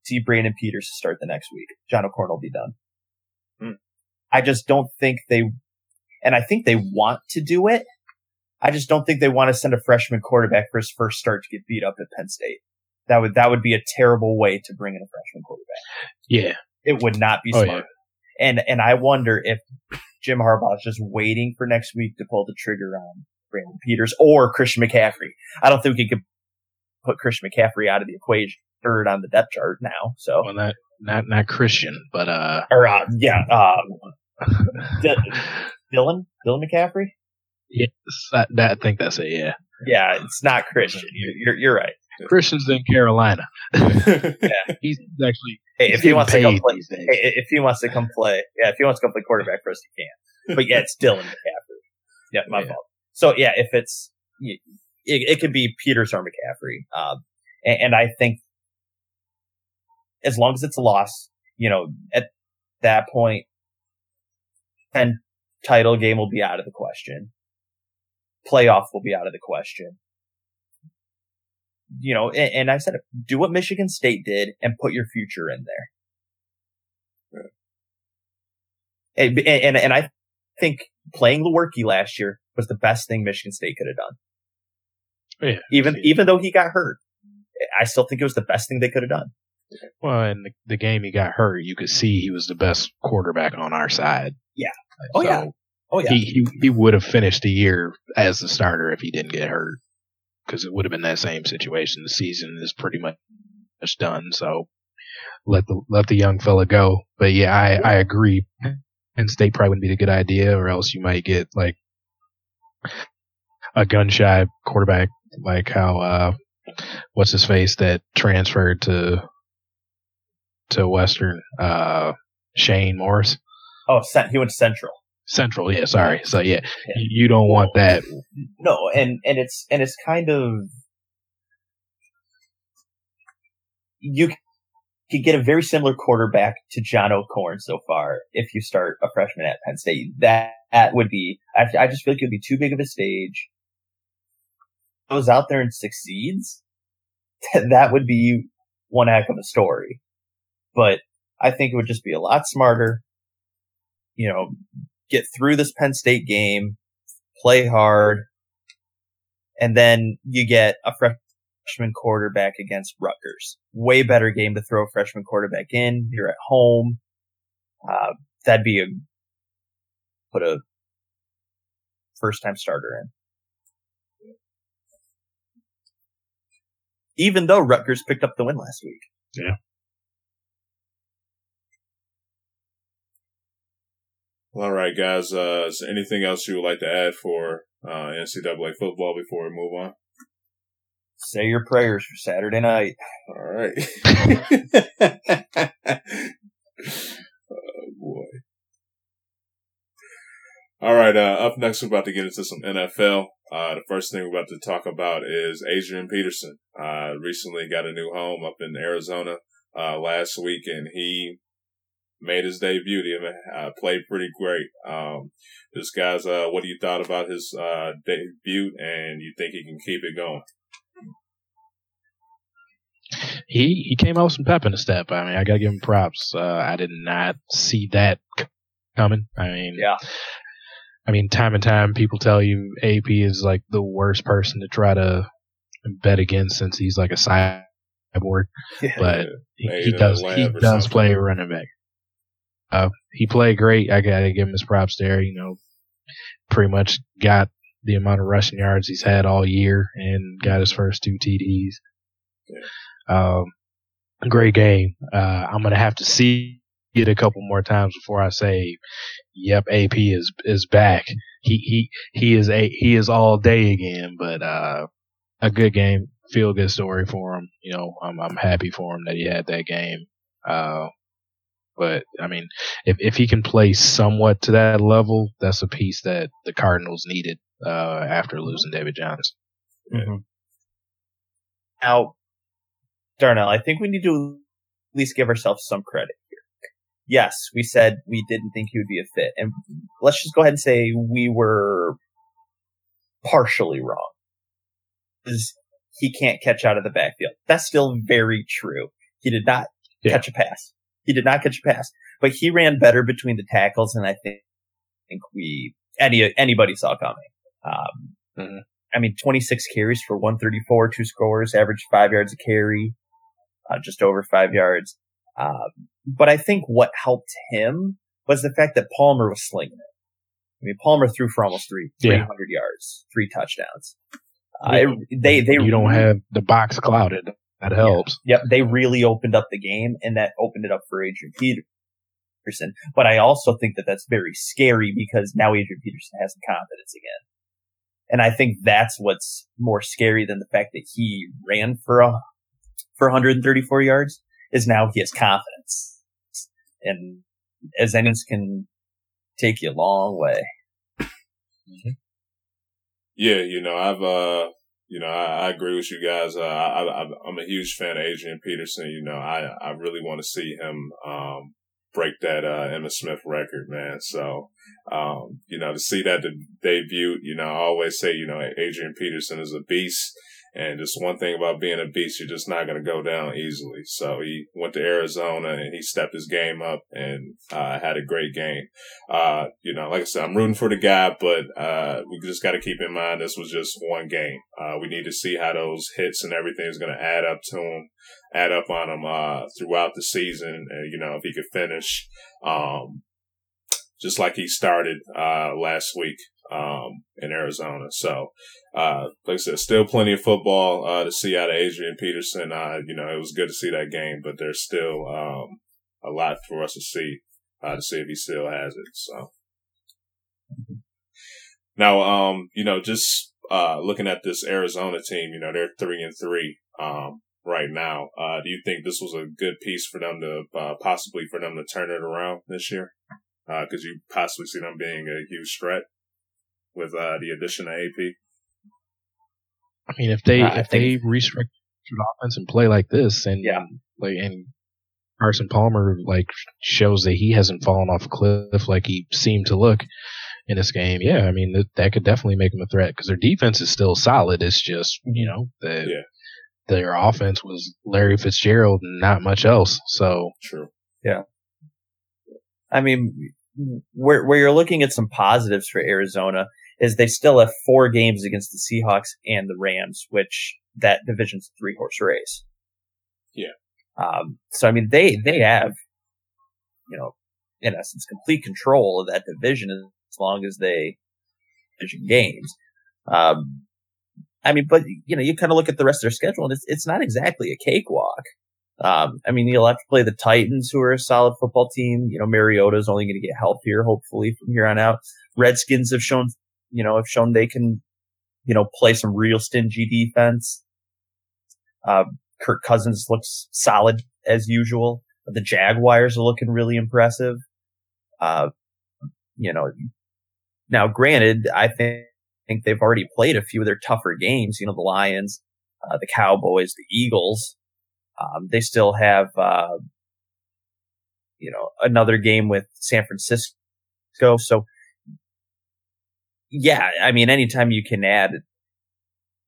see Brandon Peters to start the next week. John O'Korn will be done. Hmm. I just don't think they, and I think they want to do it. I just don't think they want to send a freshman quarterback for his first start to get beat up at Penn State. That would that would be a terrible way to bring in a freshman quarterback. yeah It would not be Oh, smart. And and I wonder if Jim Harbaugh is just waiting for next week to pull the trigger on Brandon Peters or Christian McCaffrey. I don't think we could put Christian McCaffrey out of the equation, third on the depth chart now. So well not not not christian but uh or uh, yeah, um, [laughs] D- Dylan Dylan McCaffrey. yes that, that i think that's it yeah Yeah, it's not Christian. You're you're, you're right. Christian's in carolina [laughs] yeah. [laughs] he's actually Hey, he's if he getting wants to come play, hey, if he wants to come play, yeah, if he wants to come play quarterback for us, he can. But yeah, it's Dylan McCaffrey. Yeah, my Yeah. fault. So yeah, if it's it, it could be Peters or McCaffrey, um, and, and I think as long as it's a loss, you know, at that point, and title game will be out of the question. Playoff will be out of the question. You know, and, and I said, do what Michigan State did and put your future in there. And, and, and I think playing Lewerke last year was the best thing Michigan State could have done. Yeah. Even, Yeah. even though he got hurt, I still think it was the best thing they could have done. Well, in the, the game he got hurt, you could see he was the best quarterback on our side. Yeah. Oh so yeah. Oh yeah. He, he he would have finished the year as the starter if he didn't get hurt, because it would have been that same situation. The season is pretty much done, so let the let the young fella go. But yeah, I I agree. Penn State probably wouldn't be a good idea, or else you might get like a gun shy quarterback, like how uh, what's his face that transferred to to Western, uh, Shane Morris. Oh, he went Central. Central, yeah. Sorry. So yeah, yeah. you don't want that. No, and and it's and it's kind of you could get a very similar quarterback to John O'Korn so far if you start a freshman at Penn State. That, that would be, I, I just feel like it would be too big of a stage. Goes out there and succeeds. [laughs] That would be one heck of a story. But I think it would just be a lot smarter. You know, get through this Penn State game, play hard, and then you get a freshman quarterback against Rutgers. Way better game to throw a freshman quarterback in. You're at home. Uh, that'd be a put a first time starter in. Even though Rutgers picked up the win last week. Yeah. Well, all right, guys. Uh, is there anything else you would like to add for uh, NCAA football before we move on? Say your prayers for Saturday night. All right. [laughs] [laughs] oh boy. All right. Uh, up next, we're about to get into some NFL. Uh, the first thing we're about to talk about is Adrian Peterson. Uh, recently got a new home up in Arizona, uh, last week and he made his debut. He uh, played pretty great. Um, this guy's, uh, what do you thought about his, uh, debut and you think he can keep it going? he he came out with some pep in the step. I mean, I gotta give him props. Uh, I did not see that coming. I mean, yeah. I mean, time and time people tell you AP is like the worst person to try to bet against since he's like a cyborg. Yeah. But he, he does he does play running back. Uh, he played great. I gotta give him his props there. You know, pretty much got the amount of rushing yards he's had all year and got his first two TDs. Um, great game. Uh, I'm gonna have to see it a couple more times before I say, "Yep, AP is is back." He he he is a he is all day again. But uh, a good game, feel good story for him. You know, I'm I'm happy for him that he had that game. Uh, but I mean, if if he can play somewhat to that level, that's a piece that the Cardinals needed uh, after losing David Johnson. Mm-hmm. Now, Darnell, I think we need to at least give ourselves some credit here. Yes, we said we didn't think he would be a fit, and let's just go ahead and say we were partially wrong. Because he can't catch out of the backfield. That's still very true. He did not yeah. catch a pass. He did not catch a pass, but he ran better between the tackles than I think, think we any anybody saw coming. Um, mm-hmm. I mean, 26 carries for 134, two scores, average five yards a carry uh, just over five yards. Um, but I think what helped him was the fact that Palmer was slinging it. I mean, Palmer threw for almost three, 300 yeah. yards, three touchdowns. Uh, it, they, they, you don't have the box clouded. That helps. Yeah, yep. They really opened up the game and that opened it up for Adrian Peterson. But I also think that that's very scary because now Adrian Peterson has the confidence again. And I think that's what's more scary than the fact that he ran for a for 134 yards is now he has confidence. And as anyone can take you a long way. Mm-hmm. Yeah, you know, I've, uh, you know, I, I agree with you guys. Uh, I, am a huge fan of Adrian Peterson. You know, I, I really want to see him, um, break that, uh, Emmitt Smith record, man. So, um, you know, to see that debut, you know, I always say, you know, Adrian Peterson is a beast And just one thing about being a beast, you're just not going to go down easily. So he went to Arizona and he stepped his game up and uh, had a great game. Uh, you know, like I said, I'm rooting for the guy, but uh, we just got to keep in mind this was just one game. Uh, we need to see how those hits and everything is going to add up to him, add up on him uh, throughout the season. And, you know, if he could finish um, just like he started uh, last week um, in Arizona. So, uh, like I said, still plenty of football uh, to see out of Adrian Peterson. Uh, you know, it was good to see that game, but there's still um, a lot for us to see uh, to see if he still has it. So, now, um, you know, just uh, looking at this Arizona team, you know, they're three and three. Um, right now. Uh, do you think this was a good piece for them to possibly for them to turn it around this year? Because you possibly see them being a huge threat with uh, the addition of AP. I mean, if they if they restructure offense and play like this, and yeah. like and Carson Palmer like shows that he hasn't fallen off a cliff like he seemed to look in this game. Yeah, I mean that, that could definitely make them a threat because their defense is still solid. It's just you know the yeah their offense was Larry Fitzgerald and not much else. So true. Yeah. I mean, where where you're looking at some positives for Arizona is they still have four games against the Seahawks and the Rams, which that division's a three horse race. Yeah. Um, so I mean, they they have, you know, in essence, complete control of that division as long as they division games. Um, I mean, but you know, you kind of look at the rest of their schedule, and it's it's not exactly a cakewalk. Um, I mean, you'll have to play the Titans, who are a solid football team. You know, Mariota is only going to get healthier, hopefully, from here on out. Redskins have shown, you know, have shown they can, you know, play some real stingy defense. Uh, Kirk Cousins looks solid as usual. The Jaguars are looking really impressive. Uh, you know, now granted, I think think they've already played a few of their tougher games. You know, the Lions, uh, the Cowboys, the Eagles. Um, they still have, uh, you know, another game with San Francisco. So, yeah, I mean, anytime you can add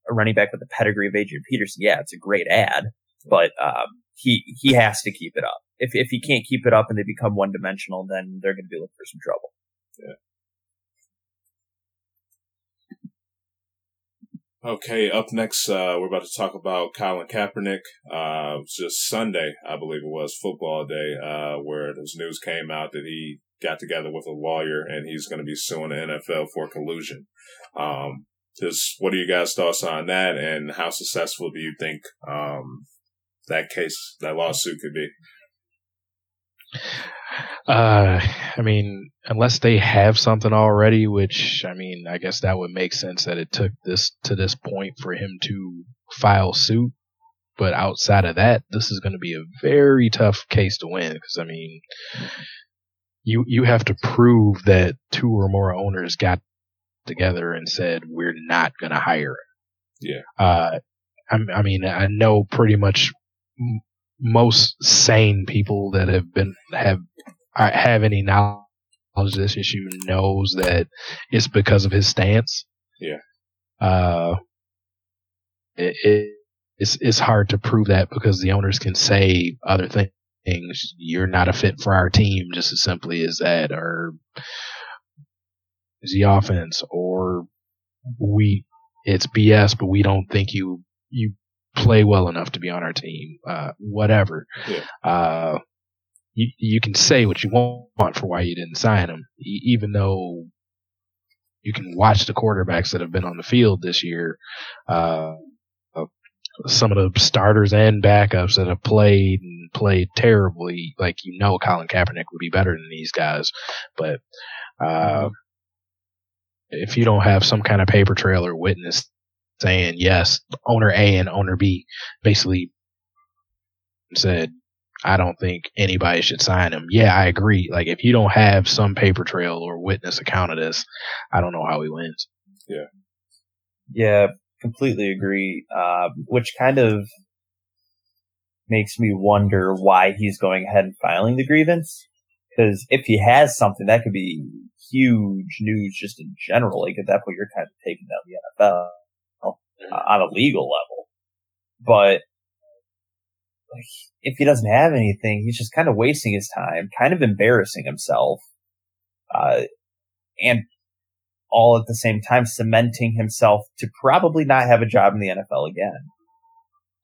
a running back with the pedigree of Adrian Peterson, yeah, it's a great ad. But um, he he has to keep it up. If if he can't keep it up and they become one dimensional, then they're going to be looking for some trouble. Yeah. Okay, up next, uh, we're about to talk about Colin Kaepernick. Uh, it was just Sunday, I believe it was, football day, uh, where this news came out that he got together with a lawyer and he's going to be suing the NFL for collusion. Um, just what are you guys' thoughts on that and how successful do you think, um, that case, that lawsuit could be? Uh, I mean, unless they have something already, which I mean, I guess that would make sense that it took this to this point for him to file suit. But outside of that, this is going to be a very tough case to win because I mean, you you have to prove that two or more owners got together and said we're not going to hire him. Yeah. Uh, I, I mean, I know pretty much most sane people that have been have have any knowledge of this issue knows that it's because of his stance. Yeah. Uh, it, it it's it's hard to prove that because the owners can say other things. You're not a fit for our team, just as simply as that, or the offense, or we it's BS, but we don't think you you play well enough to be on our team. Uh, whatever. Yeah. Uh, you you can say what you want for why you didn't sign him, e- even though you can watch the quarterbacks that have been on the field this year. Uh, some of the starters and backups that have played and played terribly, like you know, Colin Kaepernick would be better than these guys, but uh, if you don't have some kind of paper trail or witness saying yes, owner A and owner B basically said I don't think anybody should sign him. Yeah, I agree. Like if you don't have some paper trail or witness account of this, I don't know how he wins. Yeah. Yeah, completely agree. Uh, which kind of makes me wonder why he's going ahead and filing the grievance. Because if he has something, that could be huge news just in general. Like at that point, you're kind of taking down the NFL. uh, on a legal level. But like, if he doesn't have anything, he's just kind of wasting his time, kind of embarrassing himself, uh, and all at the same time cementing himself to probably not have a job in the NFL again.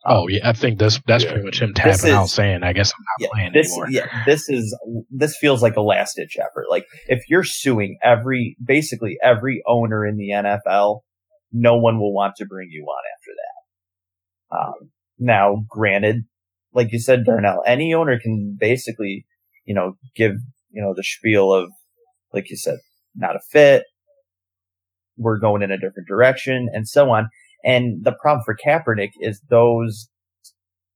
Oh um, yeah, I think this that's yeah. pretty much him tapping is, out saying, "I guess I'm not yeah, playing this, anymore." Yeah, this is this feels like a last ditch effort. Like if you're suing every basically every owner in the NFL, no one will want to bring you on after that. Um, now, granted, like you said, Darnell, any owner can basically, you know, give you know the spiel of, like you said, not a fit. We're going in a different direction, and so on. And the problem for Kaepernick is those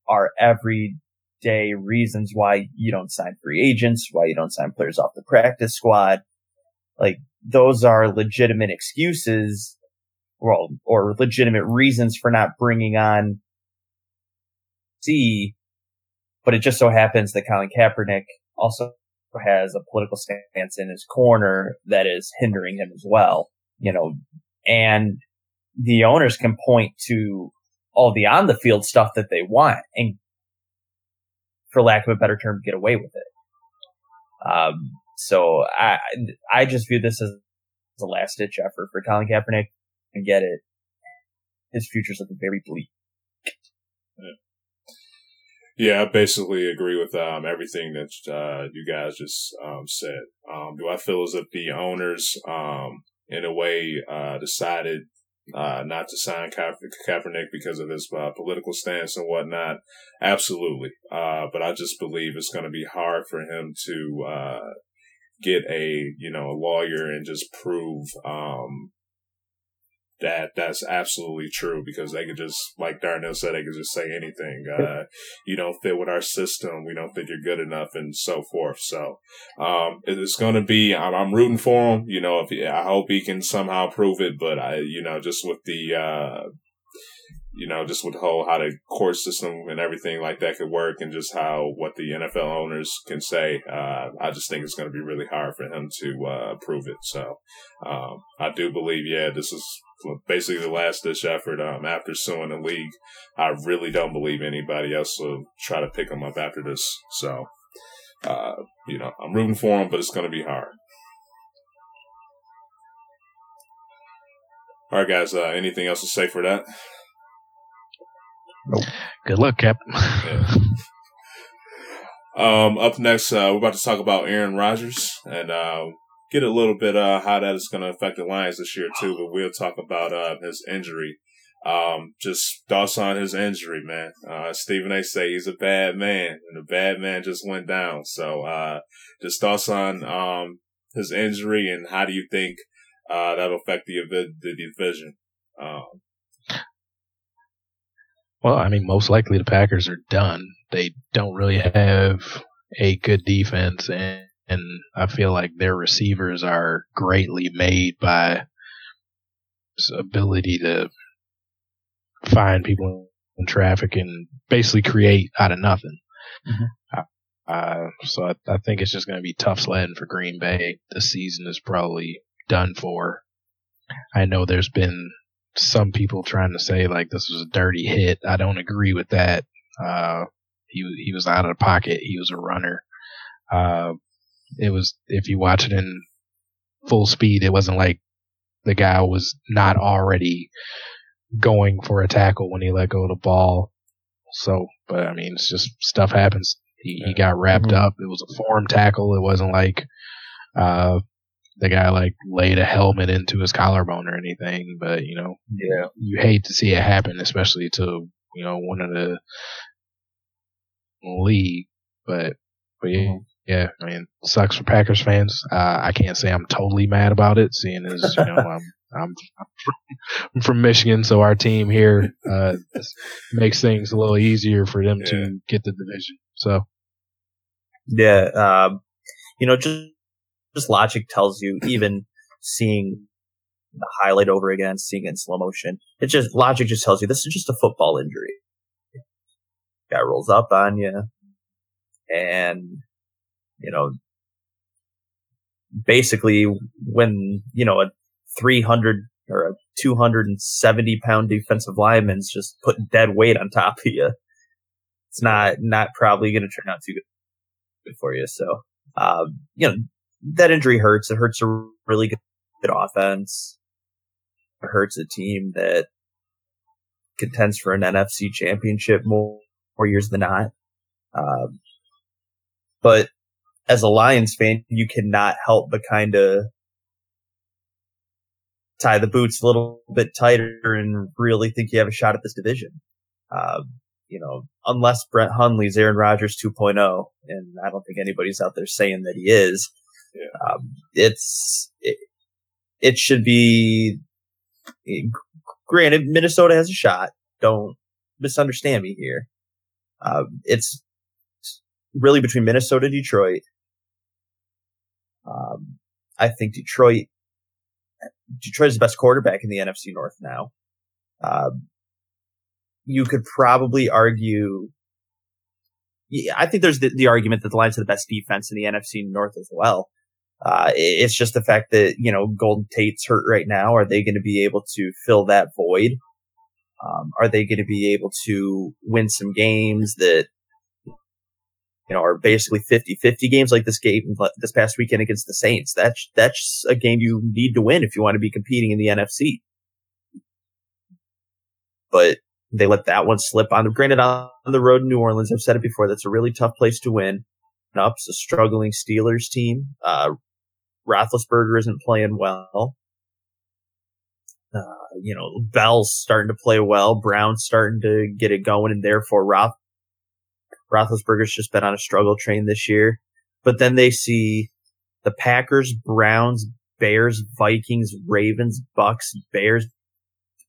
are everyday reasons why you don't sign free agents, why you don't sign players off the practice squad. Like those are legitimate excuses, well, or legitimate reasons for not bringing on C. But it just so happens that Colin Kaepernick also has a political stance in his corner that is hindering him as well. You know, and the owners can point to all the on the field stuff that they want and for lack of a better term, get away with it. Um, so I, I just view this as a last ditch effort for Colin Kaepernick and get it. His future's looking very bleak. Yeah, I basically agree with um, everything that uh, you guys just um, said. Um, do I feel as if the owners, um, in a way, uh, decided uh, not to sign Ka- Kaepernick because of his uh, political stance and whatnot. Absolutely. Uh, but I just believe it's going to be hard for him to, uh, get a, you know, a lawyer and just prove, um, that that's absolutely true because they could just, like Darnell said, they could just say anything. [laughs] Uh, you don't fit with our system. We don't think you're good enough and so forth. So, um, it's going to be, I'm, I'm, rooting for him. You know, if he, I hope he can somehow prove it, but I, you know, just with the, uh, you know, just with the whole how the court system and everything like that could work and just how what the NFL owners can say, uh, I just think it's going to be really hard for him to, uh, prove it. So, um, I do believe, yeah, this is basically the last ditch effort um, after suing the league. I really don't believe anybody else will try to pick him up after this. So, uh, you know, I'm rooting for him, but it's going to be hard. All right, guys. Uh, anything else to say for that? Nope. Good luck, Cap. yeah. Um, up next, uh, we're about to talk about Aaron Rodgers, and uh, get a little bit uh, how that is going to affect the Lions this year too. But we'll talk about uh, his injury. Um, just thoughts on his injury, man. Uh, Stephen A. say he's a bad man, and a bad man just went down. So, uh, just thoughts on um, his injury and how do you think uh, that'll affect the the division? Um, well, I mean, most likely the Packers are done. They don't really have a good defense, and and I feel like their receivers are greatly made by his ability to find people in traffic and basically create out of nothing. Mm-hmm. Uh, so I, I, think it's just going to be tough sledding for Green Bay. The season is probably done for. I know there's been some people trying to say like this was a dirty hit. I don't agree with that. Uh, he he was out of the pocket. He was a runner. Uh, it was if you watch it in full speed, it wasn't like the guy was not already going for a tackle when he let go of the ball. So, but I mean, it's just stuff happens. He, he got wrapped mm-hmm. up. It was a form tackle. It wasn't like, uh, the guy like laid a helmet into his collarbone or anything, but you know, yeah, you hate to see it happen, especially to, you know, one of the league, but, but yeah, mm-hmm yeah, I mean, sucks for Packers fans. Uh, I can't say I'm totally mad about it, seeing as you know I'm [laughs] I'm, I'm from Michigan, so our team here uh, [laughs] makes things a little easier for them yeah. to get the division. So, yeah, um, you know, just just logic tells you, even seeing the highlight over again, seeing it in slow motion, it just logic just tells you this is just a football injury. Guy rolls up on you, and you know, basically when, you know, a 300 or a 270 pound defensive lineman's just putting dead weight on top of you. It's not, not probably going to turn out too good for you. So, um, you know, that injury hurts. It hurts a really good, good offense. It hurts a team that contends for an NFC championship more, more years than not. Um, but as a Lions fan, you cannot help but kind of tie the boots a little bit tighter and really think you have a shot at this division. Um, you know, unless Brett Hundley's Aaron Rodgers 2.0, and I don't think anybody's out there saying that he is. Yeah. Um, it's it, it should be. Granted, Minnesota has a shot. Don't misunderstand me here. Um, it's really between Minnesota and Detroit. Um, I think Detroit, Detroit is the best quarterback in the NFC North now. Um, you could probably argue, yeah, I think there's the, the, argument that the Lions are the best defense in the NFC North as well. Uh, it's just the fact that, you know, Golden Tate's hurt right now. Are they going to be able to fill that void? Um, are they going to be able to win some games that you know, are basically 50-50 games like this game this past weekend against the Saints. That's that's a game you need to win if you want to be competing in the NFC. But they let that one slip on. Granted, on the road in New Orleans, I've said it before. That's a really tough place to win. Up's a struggling Steelers team. Uh, Roethlisberger isn't playing well. Uh, you know, Bell's starting to play well. Brown's starting to get it going, and therefore Roth Roethlisberger's just been on a struggle train this year. But then they see the Packers, Browns, Bears, Vikings, Ravens, Bucks, Bears,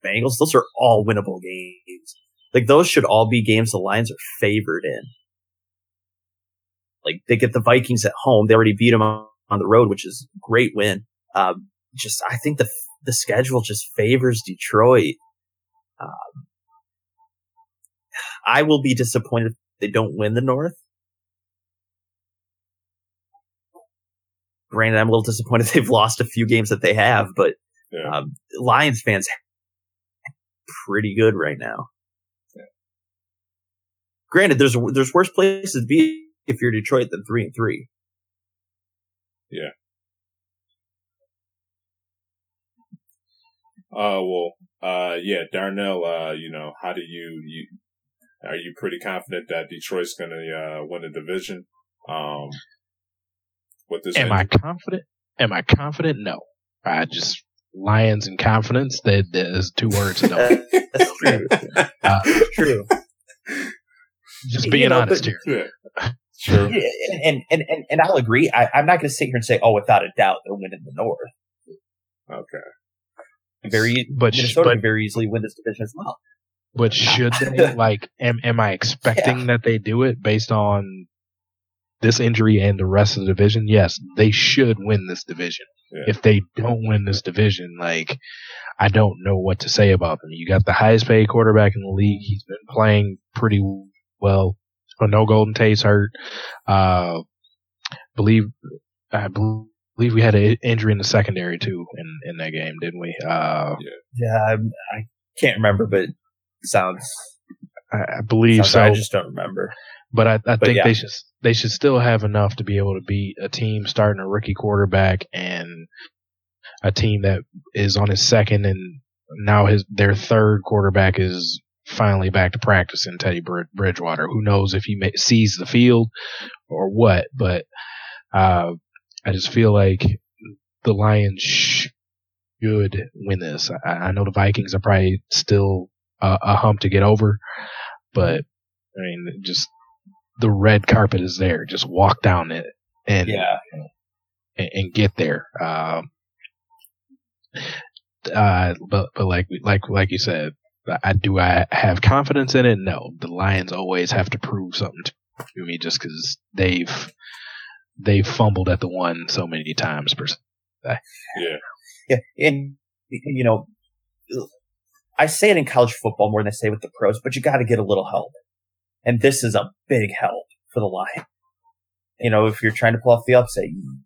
Bengals. Those are all winnable games. Like those should all be games the Lions are favored in. Like they get the Vikings at home. They already beat them on, the road, which is a great win. Um, just I think the the schedule just favors Detroit. Um, I will be disappointed if they don't win the North. Granted, I'm a little disappointed [laughs] they've lost a few games that they have, but yeah. um, Lions fans pretty good right now. Yeah. Granted, there's there's worse places to be if you're Detroit than three and three. Yeah. Uh, well, uh, yeah, Darnell, uh, you know, how do you, you, are you pretty confident that Detroit's going to uh, win the division? Um, with this, am I confident? Am I confident? No. I just Lions and confidence. That is two words. No. [laughs] That's true. Uh, true. Just being you know, honest but, here. Yeah. True. Yeah, and, and, and, and I'll agree. I, am not going to sit here and say, oh, without a doubt, they'll win in the North. Okay. Very, but Minnesota but, very easily win this division as well. But should [laughs] they? like, am am I expecting yeah. that they do it based on this injury and the rest of the division? Yes, they should win this division. Yeah. If they don't win this division, like, I don't know what to say about them. You got the highest paid quarterback in the league. He's been playing pretty well. No Golden Tate's hurt. Uh, believe, I believe we had an injury in the secondary too in, in that game, didn't we? Uh, yeah, yeah I, I can't remember, but sounds. I, I believe sounds, so. I just don't remember. But I, I but think yeah. they should they should still have enough to be able to beat a team starting a rookie quarterback and a team that is on his second and now his their third quarterback is finally back to practice in Teddy Bridgewater. Who knows if he may, sees the field or what? But uh, I just feel like the Lions should win this. I, I know the Vikings are probably still a, a hump to get over. But I mean, just the red carpet is there. Just walk down it and yeah. and, and get there. Um, uh, but but like like like you said, I do I have confidence in it? No, the Lions always have to prove something to me just because they've they've fumbled at the one so many times per se. Yeah, yeah, and you know, I say it in college football more than I say with the pros, but you got to get a little help. And this is a big help for the line. You know, if you're trying to pull off the upset, you,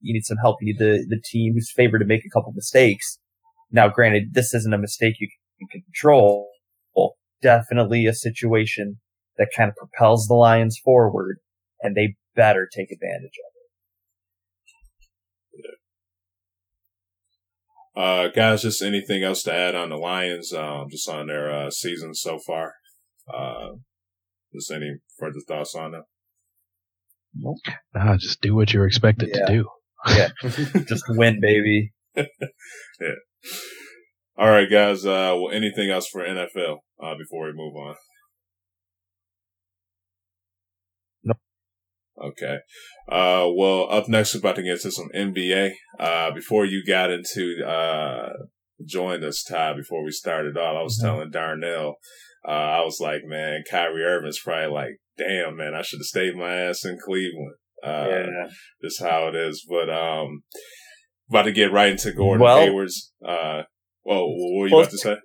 you need some help. You need the, the team who's favored to make a couple mistakes. Now, granted, this isn't a mistake you can control. Definitely a situation that kind of propels the Lions forward, and they better take advantage of it. Uh, guys, just anything else to add on the Lions, um, just on their uh, season so far? Uh, just any further thoughts on them? Nope. Nah, just do what you're expected yeah. to do. Yeah. [laughs] just win, baby. [laughs] yeah. All right, guys. Uh, well, anything else for NFL uh, before we move on? No. Okay. Uh, well, up next, we're about to get into some NBA. Uh, before you got into, uh, joined us, Ty, before we started off, I was mm-hmm. telling Darnell, uh, I was like, man, Kyrie Irving's probably like, damn, man, I should have stayed my ass in Cleveland. Uh, yeah. Just how it is. But, um, about to get right into Gordon well, Hayward's, uh, well, what were you about to say?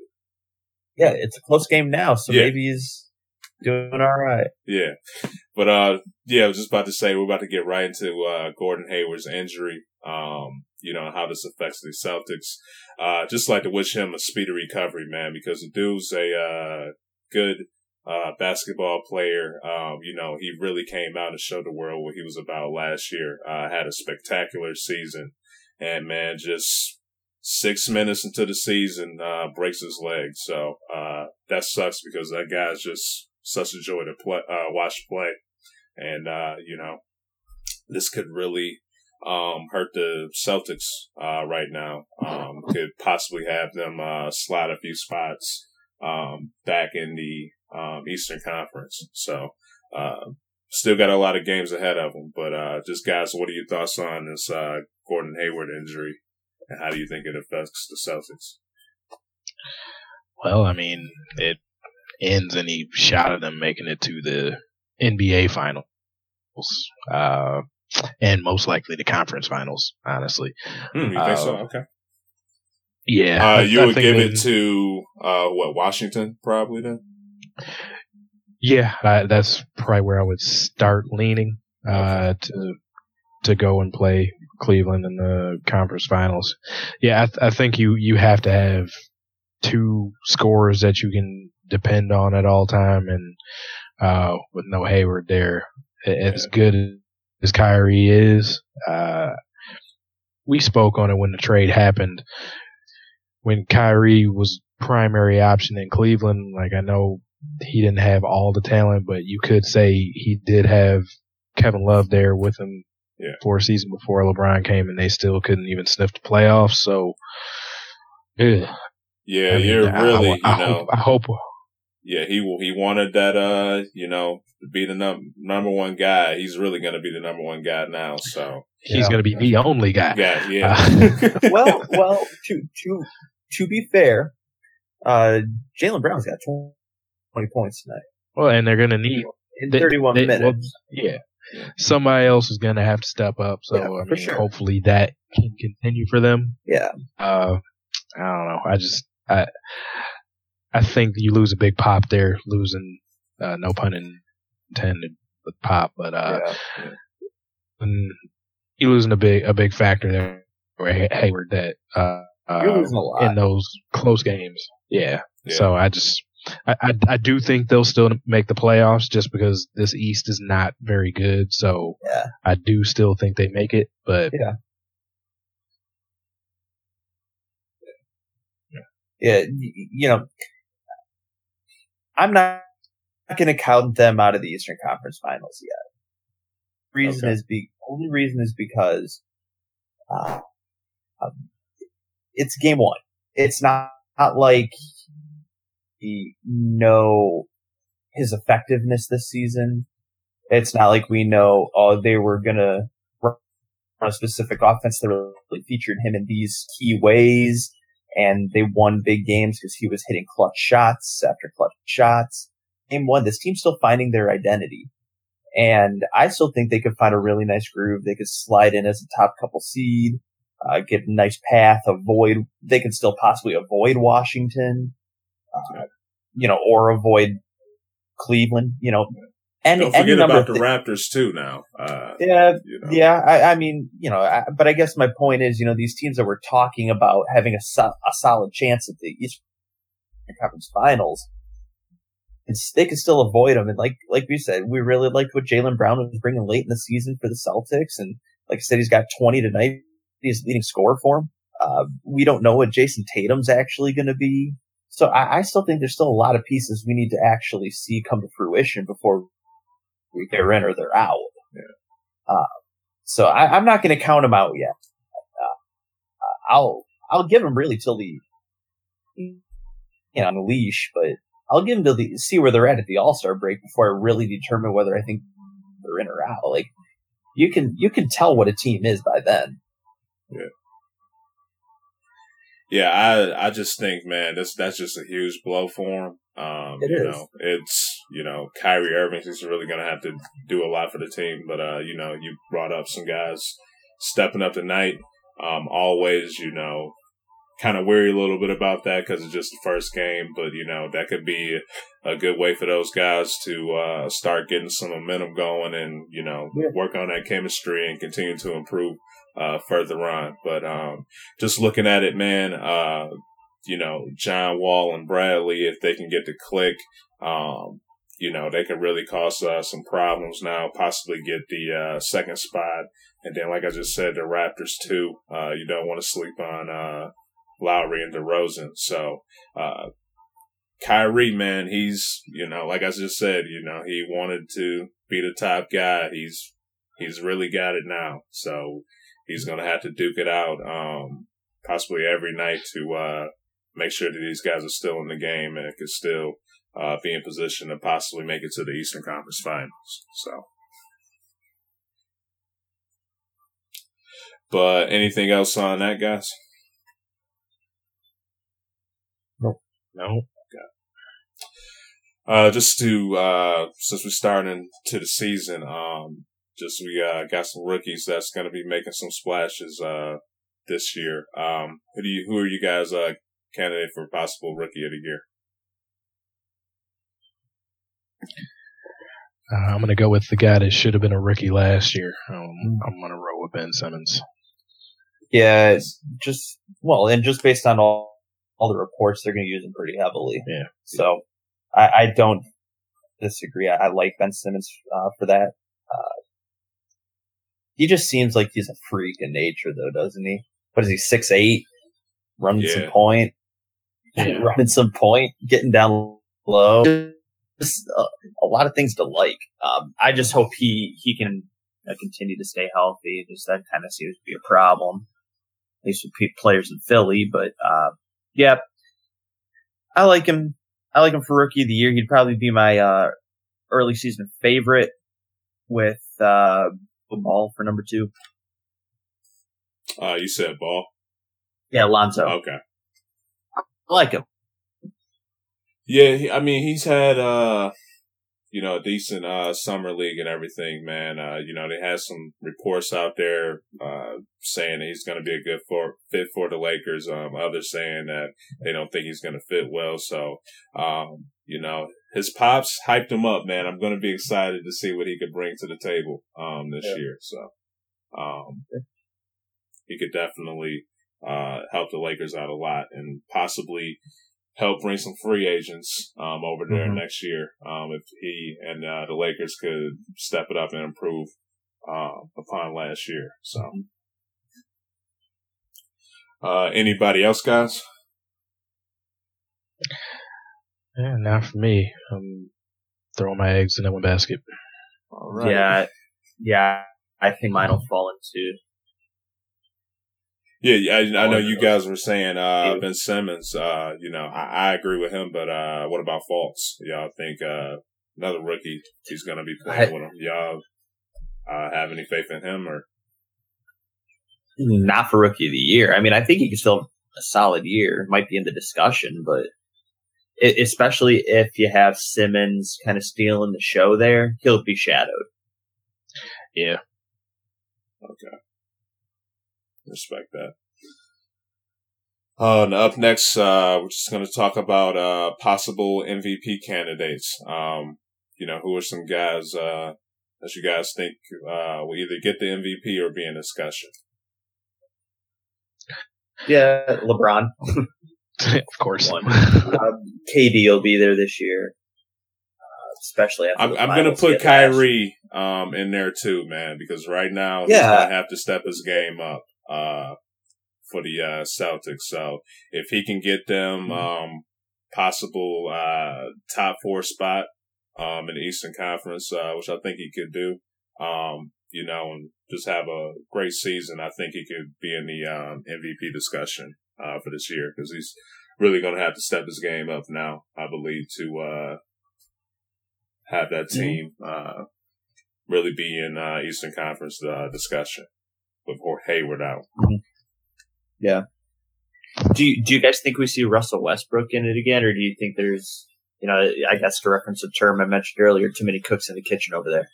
Yeah, it's a close game now, so yeah. maybe he's doing all right. Yeah. But, uh, yeah, I was just about to say, we're about to get right into, uh, Gordon Hayward's injury. Um, you know, how this affects the Celtics. Uh, just like to wish him a speedy recovery, man, because the dude's a, uh, good, uh, basketball player. Um, you know, he really came out and showed the world what he was about last year. Uh, had a spectacular season and man, just six minutes into the season, uh, breaks his leg. So, uh, that sucks because that guy's just such a joy to play, uh, watch play. And, uh, you know, this could really, um, hurt the Celtics, uh, right now. Um, could possibly have them, uh, slide a few spots, um, back in the, um, Eastern Conference. So, uh, still got a lot of games ahead of them. But, uh, just guys, what are your thoughts on this, uh, Gordon Hayward injury, and how do you think it affects the Celtics? Well, I mean, it ends any shot of them making it to the NBA finals, uh, and most likely the conference finals. Honestly, hmm, you think uh, so? Okay. Yeah, uh, you would give it to uh, what Washington probably then. Yeah, that's probably where I would start leaning uh, to to go and play Cleveland in the conference finals. Yeah, I, th- I think you you have to have two scores that you can depend on at all time, and uh, with no Hayward there, as good as Kyrie is, uh, we spoke on it when the trade happened. When Kyrie was primary option in Cleveland, like I know he didn't have all the talent, but you could say he did have Kevin Love there with him yeah. for a season before LeBron came, and they still couldn't even sniff the playoffs. So, yeah, yeah, I mean, you're really, I, I, you know, hope, I hope. Yeah, he he wanted that, uh, you know, to be the num- number one guy. He's really going to be the number one guy now. So he's yeah. going to be the only guy. Yeah, yeah. Uh, [laughs] well, well, to to to be fair, uh, Jaylen Brown's got twenty points tonight. Well, and they're going to need in thirty-one they, minutes. Well, yeah, somebody else is going to have to step up. So yeah, I mean, sure. hopefully that can continue for them. Yeah. Uh, I don't know. I just I I think you lose a big pop there, losing uh, no pun intended with pop, but uh, yeah. when you losing a big a big factor there, where Hayward that uh, uh in those close games. Yeah. yeah. So I just I, I, I do think they'll still make the playoffs just because this East is not very good. So yeah. I do still think they make it, but yeah. Yeah, you know, I'm not going to count them out of the Eastern Conference Finals yet. Reason okay. is be only reason is because uh, um, it's game one. It's not, not like we know his effectiveness this season. It's not like we know, oh, they were gonna run a specific offense that really featured him in these key ways, and they won big games because he was hitting clutch shots after clutch shots. Game one, this team's still finding their identity. And I still think they could find a really nice groove. They could slide in as a top couple seed, uh, get a nice path, avoid, they can still possibly avoid Washington you know, or avoid Cleveland, you know, any, Don't forget any number about the Raptors too. Now, uh, Yeah, you know. yeah. I, I mean, you know, I, but I guess my point is, you know, these teams that we're talking about having a, so, a solid chance at the Eastern Conference Finals, it's, they can still avoid them. And like, like we said, we really liked what Jaylen Brown was bringing late in the season for the Celtics. And like I said, he's got 20 tonight. He's leading scorer for him. Uh, we don't know what Jayson Tatum's actually going to be. So I, I still think there's still a lot of pieces we need to actually see come to fruition before they're in or they're out. Yeah. Uh, so I, I'm not going to count them out yet. Uh, I'll I'll give them really till the you know on the leash, but I'll give them to the see where they're at at the All Star break before I really determine whether I think they're in or out. Like you can you can tell what a team is by then. Yeah, I I just think, man, that's that's just a huge blow for him. Um, It you is. know, it's you know, Kyrie Irving is really gonna have to do a lot for the team. But uh, you know, you brought up some guys stepping up tonight. Um, always, you know, kind of worry a little bit about that because it's just the first game. But you know, that could be a good way for those guys to uh, start getting some momentum going and you know Yeah. work on that chemistry and continue to improve uh, further on. But um, just looking at it, man, uh, you know, John Wall and Bradley, if they can get to click, um, you know, they could really cause uh, some problems now, possibly get the uh, second spot. And then, like I just said, the Raptors too. Uh, you don't want to sleep on uh, Lowry and DeRozan. So, uh, Kyrie, man, he's, you know, like I just said, you know, he wanted to be the top guy. He's, he's really got it now. So he's going to have to duke it out, um, possibly every night to, uh, make sure that these guys are still in the game and can still, uh, be in position to possibly make it to the Eastern Conference Finals. So. But anything else on that, guys? No. Uh, just to, uh, since we're starting to the season, um, just we, uh, got some rookies that's going to be making some splashes, uh, this year. Um, who do you, who are you guys, uh, candidate for possible rookie of the year? Uh, I'm going to go with the guy that should have been a rookie last year. Um, I'm going to roll with Ben Simmons. Yeah, it's just well, and just based on all all the reports, they're going to use him pretty heavily. Yeah. So I, I don't disagree. I, I like Ben Simmons uh, for that. He just seems like he's a freak in nature, though, doesn't he? What is he? Six eight, running Yeah. some point, Yeah. [laughs] running some point, getting down low. Just uh, a lot of things to like. Um, I just hope he he can uh, continue to stay healthy. Just that kind of seems to be a problem, at least with players in Philly. But uh, yeah, I like him. I like him for rookie of the year. He'd probably be my uh, early season favorite with uh, the ball for number two. Uh, you said ball. Yeah, Lonzo. Okay. I like him. Yeah, he, I mean, he's had, uh, you know, a decent, uh, summer league and everything, man. Uh, you know, they had some reports out there, uh, saying that he's going to be a good for, fit for the Lakers. Um, others saying that they don't think he's going to fit well. So, um, you know, his pops hyped him up, man. I'm going to be excited to see what he could bring to the table, um, this Yeah. year. So, um, he could definitely, uh, help the Lakers out a lot and possibly, help bring some free agents um, over there Mhm. next year um, if he and uh, the Lakers could step it up and improve uh, upon last year. So, uh, anybody else, guys? Yeah, not for me. I'm throwing my eggs in that one basket. All right. Yeah, yeah. I think mine will fall into Yeah, yeah, I, I know you guys were saying uh, Ben Simmons. Uh, you know, I, I agree with him, but uh, what about Fultz? Y'all think uh, another rookie? He's going to be playing I- with him. Y'all uh, have any faith in him? Or not for rookie of the year. I mean, I think he can still have a solid year. Might be in the discussion, but especially if you have Simmons kind of stealing the show there, he'll be shadowed. Yeah. okay, respect that. Uh, and up next, uh, we're just going to talk about uh, possible MVP candidates. Um, you know, who are some guys uh, that you guys think uh, will either get the MVP or be in discussion? Yeah, LeBron. [laughs] of course. One. [laughs] Um, KD will be there this year, uh, especially after. I'm, I'm going to put Kyrie um, in there too, man, because right now he's Yeah. going to have to step his game up uh, for the uh, Celtics. So if he can get them Mhm. um, possible uh, top four spot um, in the Eastern Conference, uh, which I think he could do, um, you know, and just have a great season, I think he could be in the um, MVP discussion uh, for this year because he's really going to have to step his game up now, I believe, to uh, have that Mhm. team uh, really be in uh, Eastern Conference uh, discussion with Hor- Hayward out. Yeah. Do you, do you guys think we see Russell Westbrook in it again, or do you think there's, you know, I guess to reference a term I mentioned earlier, too many cooks in the kitchen over there?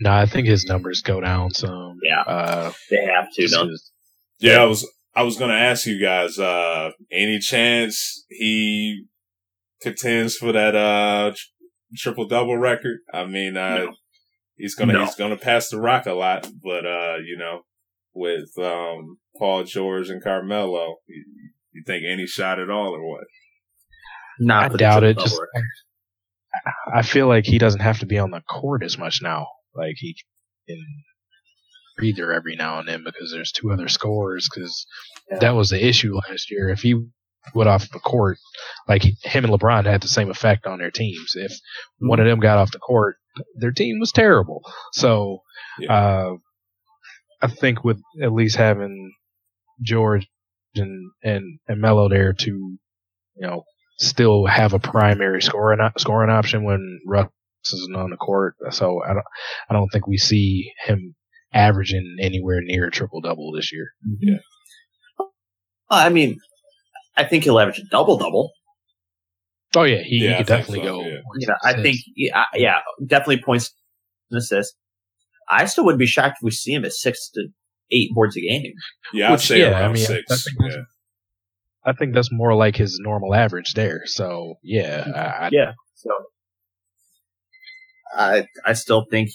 No, I think his numbers go down some. Yeah. Uh, They have to, don't 'cause- Yeah, I was I was going to ask you guys, uh, any chance he contends for that uh, triple double record? I mean, uh, No. he's gonna No. he's gonna pass the rock a lot, but uh, you know, with um, Paul George and Carmelo, you, you think any shot at all or what? Not I doubt it. Just. I feel like he doesn't have to be on the court as much now. Like he can breather every now and then because there's two other scores. Because Yeah. that was the issue last year. If he went off the court, like him and LeBron had the same effect on their teams. If one of them got off the court, their team was terrible. So, uh, I think with at least having George and and and Melo there to, you know, still have a primary scoring scoring option when Russ isn't on the court. So I don't I don't think we see him averaging anywhere near a triple double this year. Yeah. I mean, I think he'll average a double double. Oh yeah, he, Yeah, he could definitely so, go. yeah. You know, I think, yeah, yeah, definitely points and assists. I still wouldn't be shocked if we see him at six to eight boards a game. Yeah, I'd say yeah, I around mean, I six. think yeah. I think that's more like his normal average there. So yeah, I, I- Yeah. So I I still think,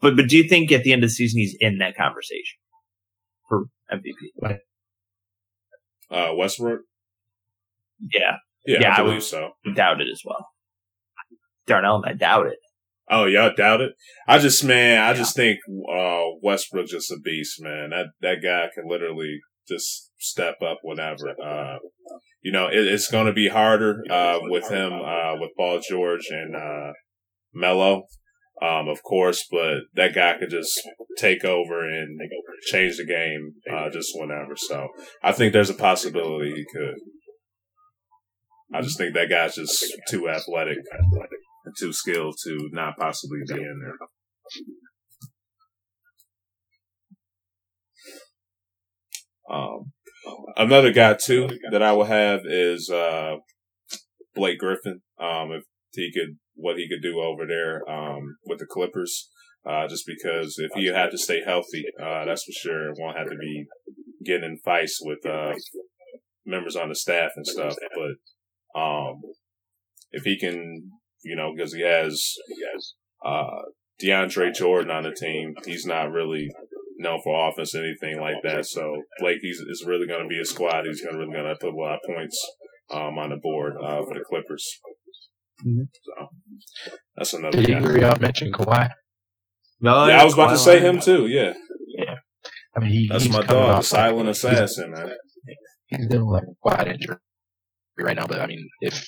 but but do you think at the end of the season he's in that conversation for MVP? Uh, Westbrook. Yeah, Yeah, Yeah, I I believe would- so. I doubt it as well. Darnell, I doubt it. Oh, y'all doubt it? I just, man, I just think uh, Westbrook just a beast, man. That that guy can literally just step up whenever. Uh, you know, it, it's going to be harder uh, with him, uh, with Paul George and uh, Melo, um, of course, but that guy could just take over and change the game uh, just whenever. So I think there's a possibility he could. I just think that guy's just too athletic, too skilled to not possibly be in there. Um, another guy too that I will have is uh, Blake Griffin. Um, if he could, what he could do over there um, with the Clippers. Uh, just because if he had to stay healthy, uh, that's for sure. Won't have to be getting in fights with uh, members on the staff and stuff. But um, if he can, you know, because he has uh, DeAndre Jordan on the team, he's not really known for offense or anything like that. So Blake, he's is really going to be a squad. He's to really going to put a lot of points um, on the board uh, for the Clippers. Mhm. So that's another did you guy. hear y'all mention Kawhi? No, Yeah, I was about to say him too. Yeah, yeah. I mean, he, that's he's my dog, the off- silent assassin, man. he's dealing with a quad injury right now. But I mean, if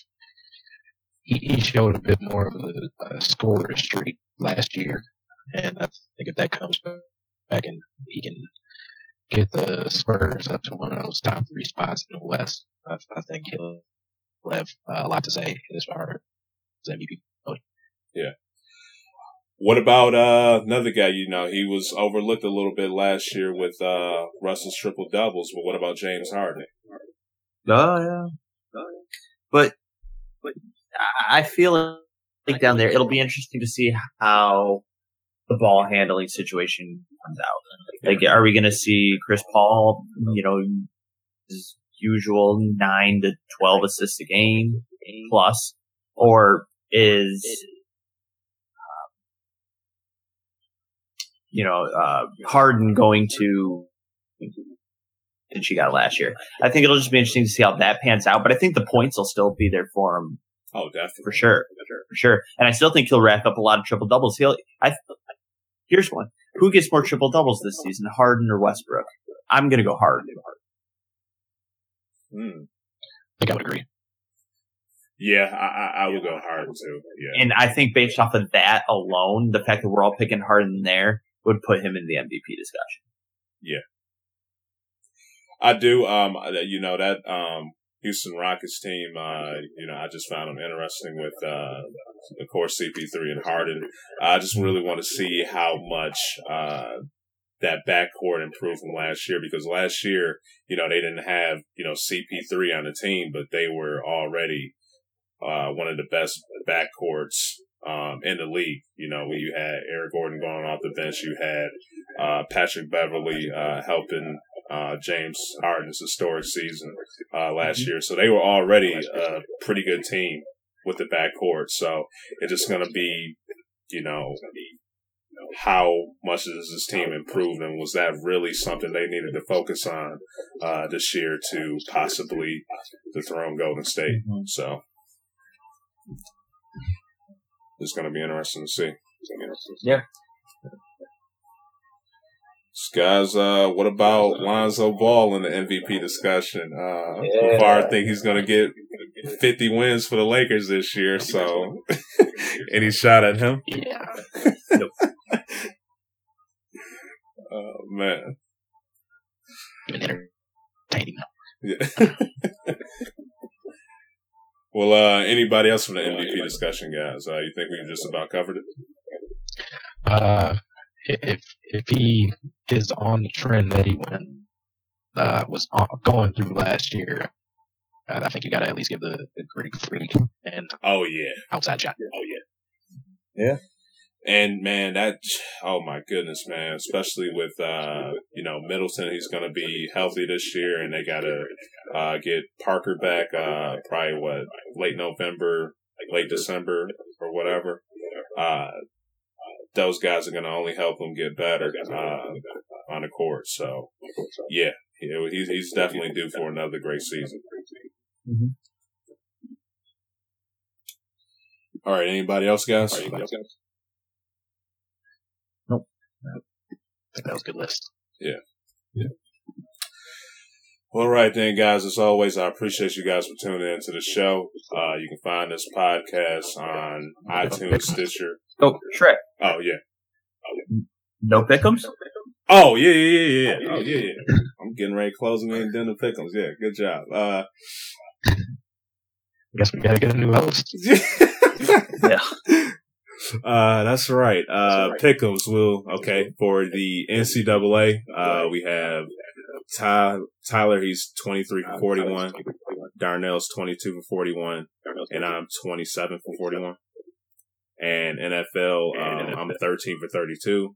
he, he showed a bit more of a, a scorer streak last year, and I think if that comes back and he can get the Spurs up to one of those top three spots in the West, I, I think he'll have uh, a lot to say as far as MVP. What about uh, another guy? You know, he was overlooked a little bit last year with uh, Russell's triple doubles. But what about James Harden? Oh yeah. oh But but I I feel like down there it'll be interesting to see how the ball handling situation comes out. Like, are we going to see Chris Paul, you know, his usual nine to twelve assists a game plus, or is, um, you know, uh, Harden going to than she got last year. I think it'll just be interesting to see how that pans out. But I think the points will still be there for him. Oh, definitely for sure, for sure. And I still think he'll rack up a lot of triple doubles. He'll. I. Here's one: Who gets more triple doubles this season, Harden or Westbrook? I'm going to go Harden. Hmm. I think I would agree. Yeah, I, I, I would go Harden too. Yeah, And I think based off of that alone, the fact that we're all picking Harden there would put him in the MVP discussion. Yeah. I do. Um, you know that um Houston Rockets team. Uh, you know, I just found them interesting with uh, of course CP3 and Harden. I just really want to see how much uh that backcourt improved from last year because last year, you know, they didn't have you know CP3 on the team, but they were already uh one of the best backcourts um, in the league. You know, when you had Eric Gordon going off the bench, you had uh, Patrick Beverley uh, helping uh, James Harden's historic season uh, last year. So they were already a pretty good team with the backcourt. So it's just going to be, you know, how much does this team improve, and was that really something they needed to focus on uh, this year to possibly dethrone Golden State? Mm-hmm. So it's going to be interesting to see. Yeah. Guys, uh, what about Lonzo Ball in the MVP discussion? Uh, Yeah. Far think he's going to get 50 wins for the Lakers this year. So, [laughs] any shot at him? Yeah. [laughs] Oh man, Been entertaining. yeah. [laughs] well, uh, anybody else from the MVP discussion, guys? Uh, you think we've just about covered it? Uh, if if he is on the trend that he went uh, was on, going through last year, uh, I think you got to at least give the, the Greek freak and Oh yeah, outside shot. oh yeah, Yeah. And man, that oh my goodness, man! Especially with uh, you know Middleton, he's going to be healthy this year, and they got to uh, get Parker back. Uh, probably what late November, late December, or whatever. Uh, those guys are going to only help him get better uh, on the court. So yeah, he's he's definitely due for another great season. Mhm. All right, anybody else, guys? I think that was a good list. Yeah. Yeah. Well, all right then, guys. As always, I appreciate you guys for tuning in to the show. Uh, you can find this podcast on iTunes, Stitcher. Oh, Shrek. Oh yeah. No pickums? Oh yeah, yeah, yeah, yeah. Oh yeah, yeah. I'm getting ready closing in dinner pickums. Yeah, good job. Uh, I guess we got to get a new host. [laughs] Yeah. Uh, that's right. Uh, Pickums will, okay, for the NCAA, uh, we have Ty, Tyler, he's 23 for 41. Darnell's 22 for 41. And I'm 27 for 41. And NFL, um, I'm 13 for 32.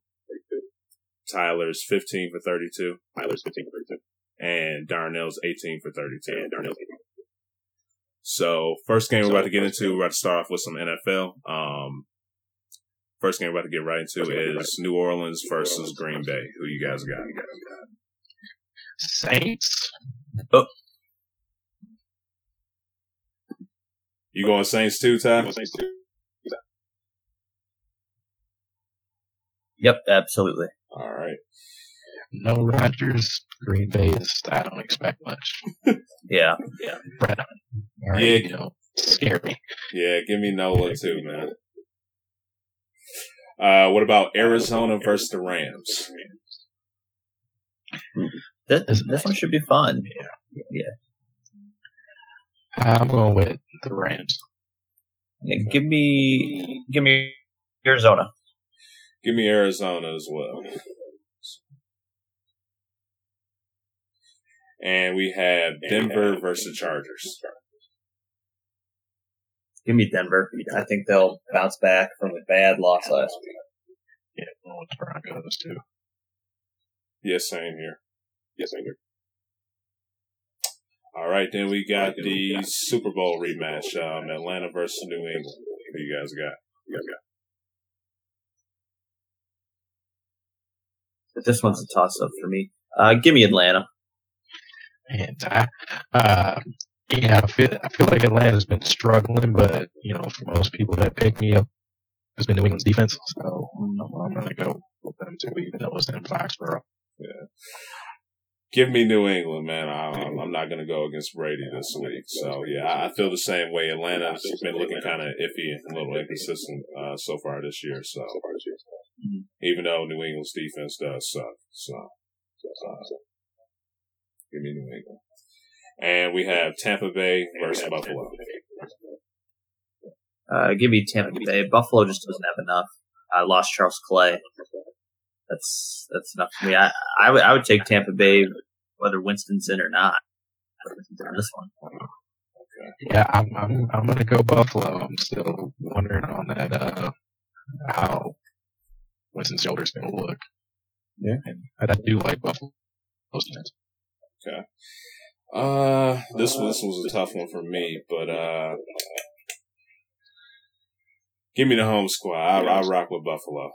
Tyler's 15 for 32. Tyler's 15 for 32. And Darnell's 18 for 32. And Darnell's 18. So first game we're about to get into, we're about to start off with some NFL. Um, first game we're about to get right into is New Orleans versus Green Bay. Who you guys got? Saints. Oh. You going Saints too, Ty? Yep, absolutely. All right. No Rodgers. Green Bay is. I don't expect much. [laughs] Yeah. Brett. All right, Yeah. You know, scary. Yeah, give me Nola too, man. Uh, what about Arizona versus the Rams? This, this one should be fun. Yeah. I'm going with the Rams. Yeah, give me, give me Arizona. Give me Arizona as well. And we have Denver versus the Chargers. Give me Denver. I think they'll bounce back from a bad loss last week. Yeah, I'm going with the Broncos too. Yes, same here. Yes, same here. All right, then we got the Super Bowl rematch, um, Atlanta versus New England. Who you guys got? You guys got? This one's a toss up for me. Uh, give me Atlanta. And I, uh, yeah, I feel I feel like Atlanta's been struggling, but you know, for most people that pick me up, it's been New England's defense. So I'm, I'm gonna go with them too, even though it's in Foxborough. Yeah. Give me New England, man. I'm, I'm not going to go against Brady this week. So yeah, I feel the same way. Atlanta's been looking kind of iffy and a little inconsistent uh, so far this year. So even though New England's defense does suck, so uh, give me New England. And we have Tampa Bay versus Buffalo. Uh, give me Tampa Bay. Buffalo just doesn't have enough. I lost Charles Clay. That's that's enough for me. I I would I would take Tampa Bay whether Winston's in or not. On this one. Yeah, I'm I'm I'm gonna go Buffalo. I'm still wondering on that uh how Winston's shoulder's gonna look. Yeah, and I do like Buffalo. Okay. Uh, this was this was a tough one for me, but uh, give me the home squad. I I rock with Buffalo.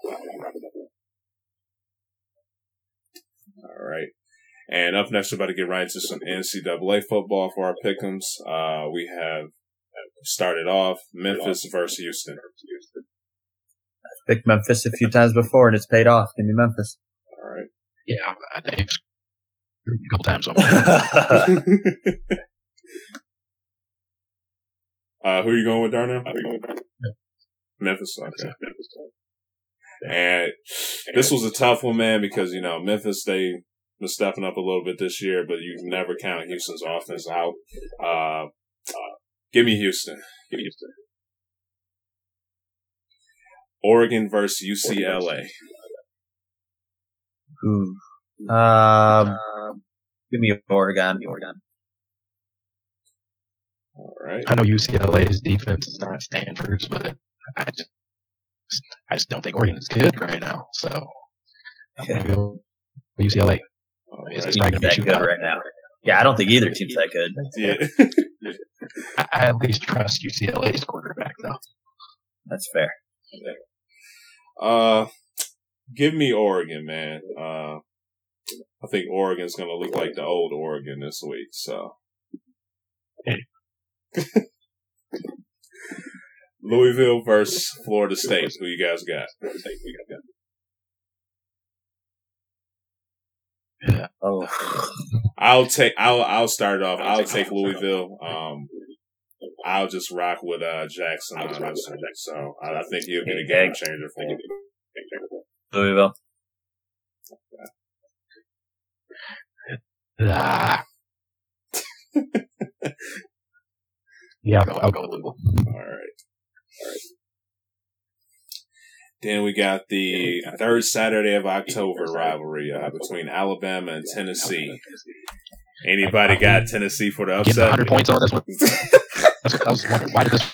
All right. And up next, we're about to get right into some NCAA football for our pickums. Uh, we have started off Memphis versus Houston. I've picked Memphis a few times before and it's paid off. Give me Memphis. All right. Yeah, I think a couple times. [laughs] [laughs] uh, who are you going with, Darnell? Memphis. Okay. And this was a tough one, man, because, you know, Memphis, they been stepping up a little bit this year, but you can never count Houston's offense out. Uh, uh, give me Houston. Give me Houston. Oregon versus UCLA. Ooh. Um, give me Oregon. Oregon. All right. I know UCLA's defense is not Stanford's, but I just, I just don't think Oregon is good right now. So okay. UCLA. Right. It's not going to be good right now. Yeah, I don't think either team's that good. Yeah. I, I at least trust UCLA's quarterback, though. That's fair. Uh, give me Oregon, man. Uh, I think Oregon's going to look like the old Oregon this week. So, [laughs] Louisville versus Florida State. Who you guys got? Oh. I'll take. I'll. I'll start off. I'll take Louisville. Um, I'll just rock with uh, Jackson on this one. So I, think he'll be a game changer for him. Louisville. Ah. [laughs] yeah, I'll go, I'll go with Louisville. All right. All right. Then we got the third Saturday of October rivalry uh, between Alabama and Tennessee. Anybody got Tennessee for the upset? Get 100 points on this one. I was wondering why did this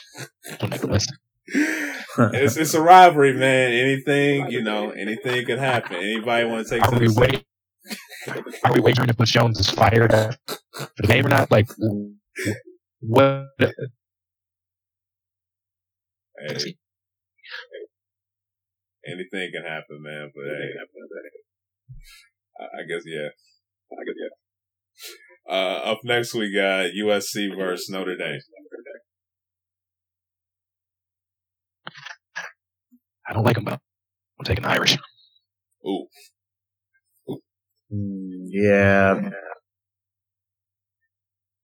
one make the list? [laughs] it's it's a rivalry, man. Anything you know, anything can happen. Anybody want to take? Are we waiting? Are we wagering if Butch Jones is fired for the game or not? Like, what? Hey, anything can happen, man. But hey, I guess yeah, I guess yeah. Uh, up next we got USC versus Notre Dame. I don't like them, but I'm taking the Irish. Ooh. Mm, yeah.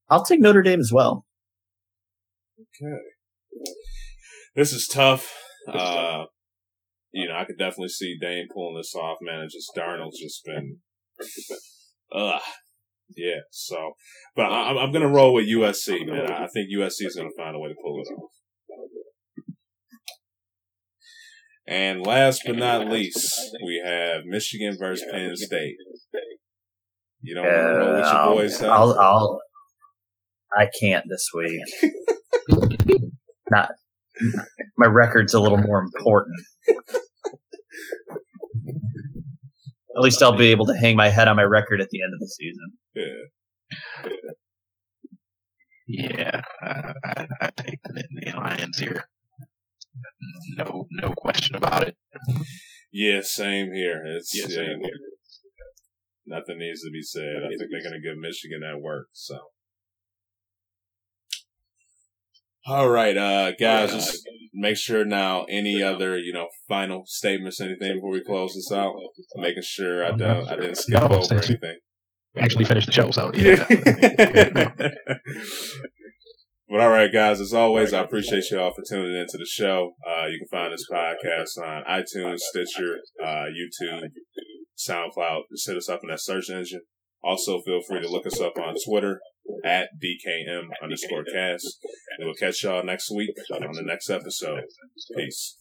I'll take Notre Dame as well. Okay. This is tough. Uh, you know, I could definitely see Dame pulling this off, man. It's just Darnold's just been, ugh. Yeah, so, but I, I'm going to roll with USC, man. I think USC is going to find a way to pull it off. And last but not least, we have Michigan versus Penn State. You don't want to roll with your uh, boys? I'll, I'll, I can't this week. [laughs] not my record's a little more important. At least I'll be able to hang my head on my record at the end of the season. Yeah. Yeah, I, I, I take the, the Lions here. No no question about it. Yeah, same here. It's yeah, same here. Nothing needs to be said. I think they're going to give Michigan that work. So, all right, uh, guys, just make sure now. Any other, you know, final statements, anything before we close this out? Making sure I don't, I didn't skip over anything. Actually finished the show, so yeah. [laughs] [laughs] But all right, guys, as always, I appreciate you all for tuning into the show. Uh, you can find this podcast on iTunes, Stitcher, uh, YouTube, SoundCloud. Just hit us up in that search engine. Also, feel free to look us up on Twitter at DKM underscore cast. And we'll catch y'all next week on the next episode. Peace.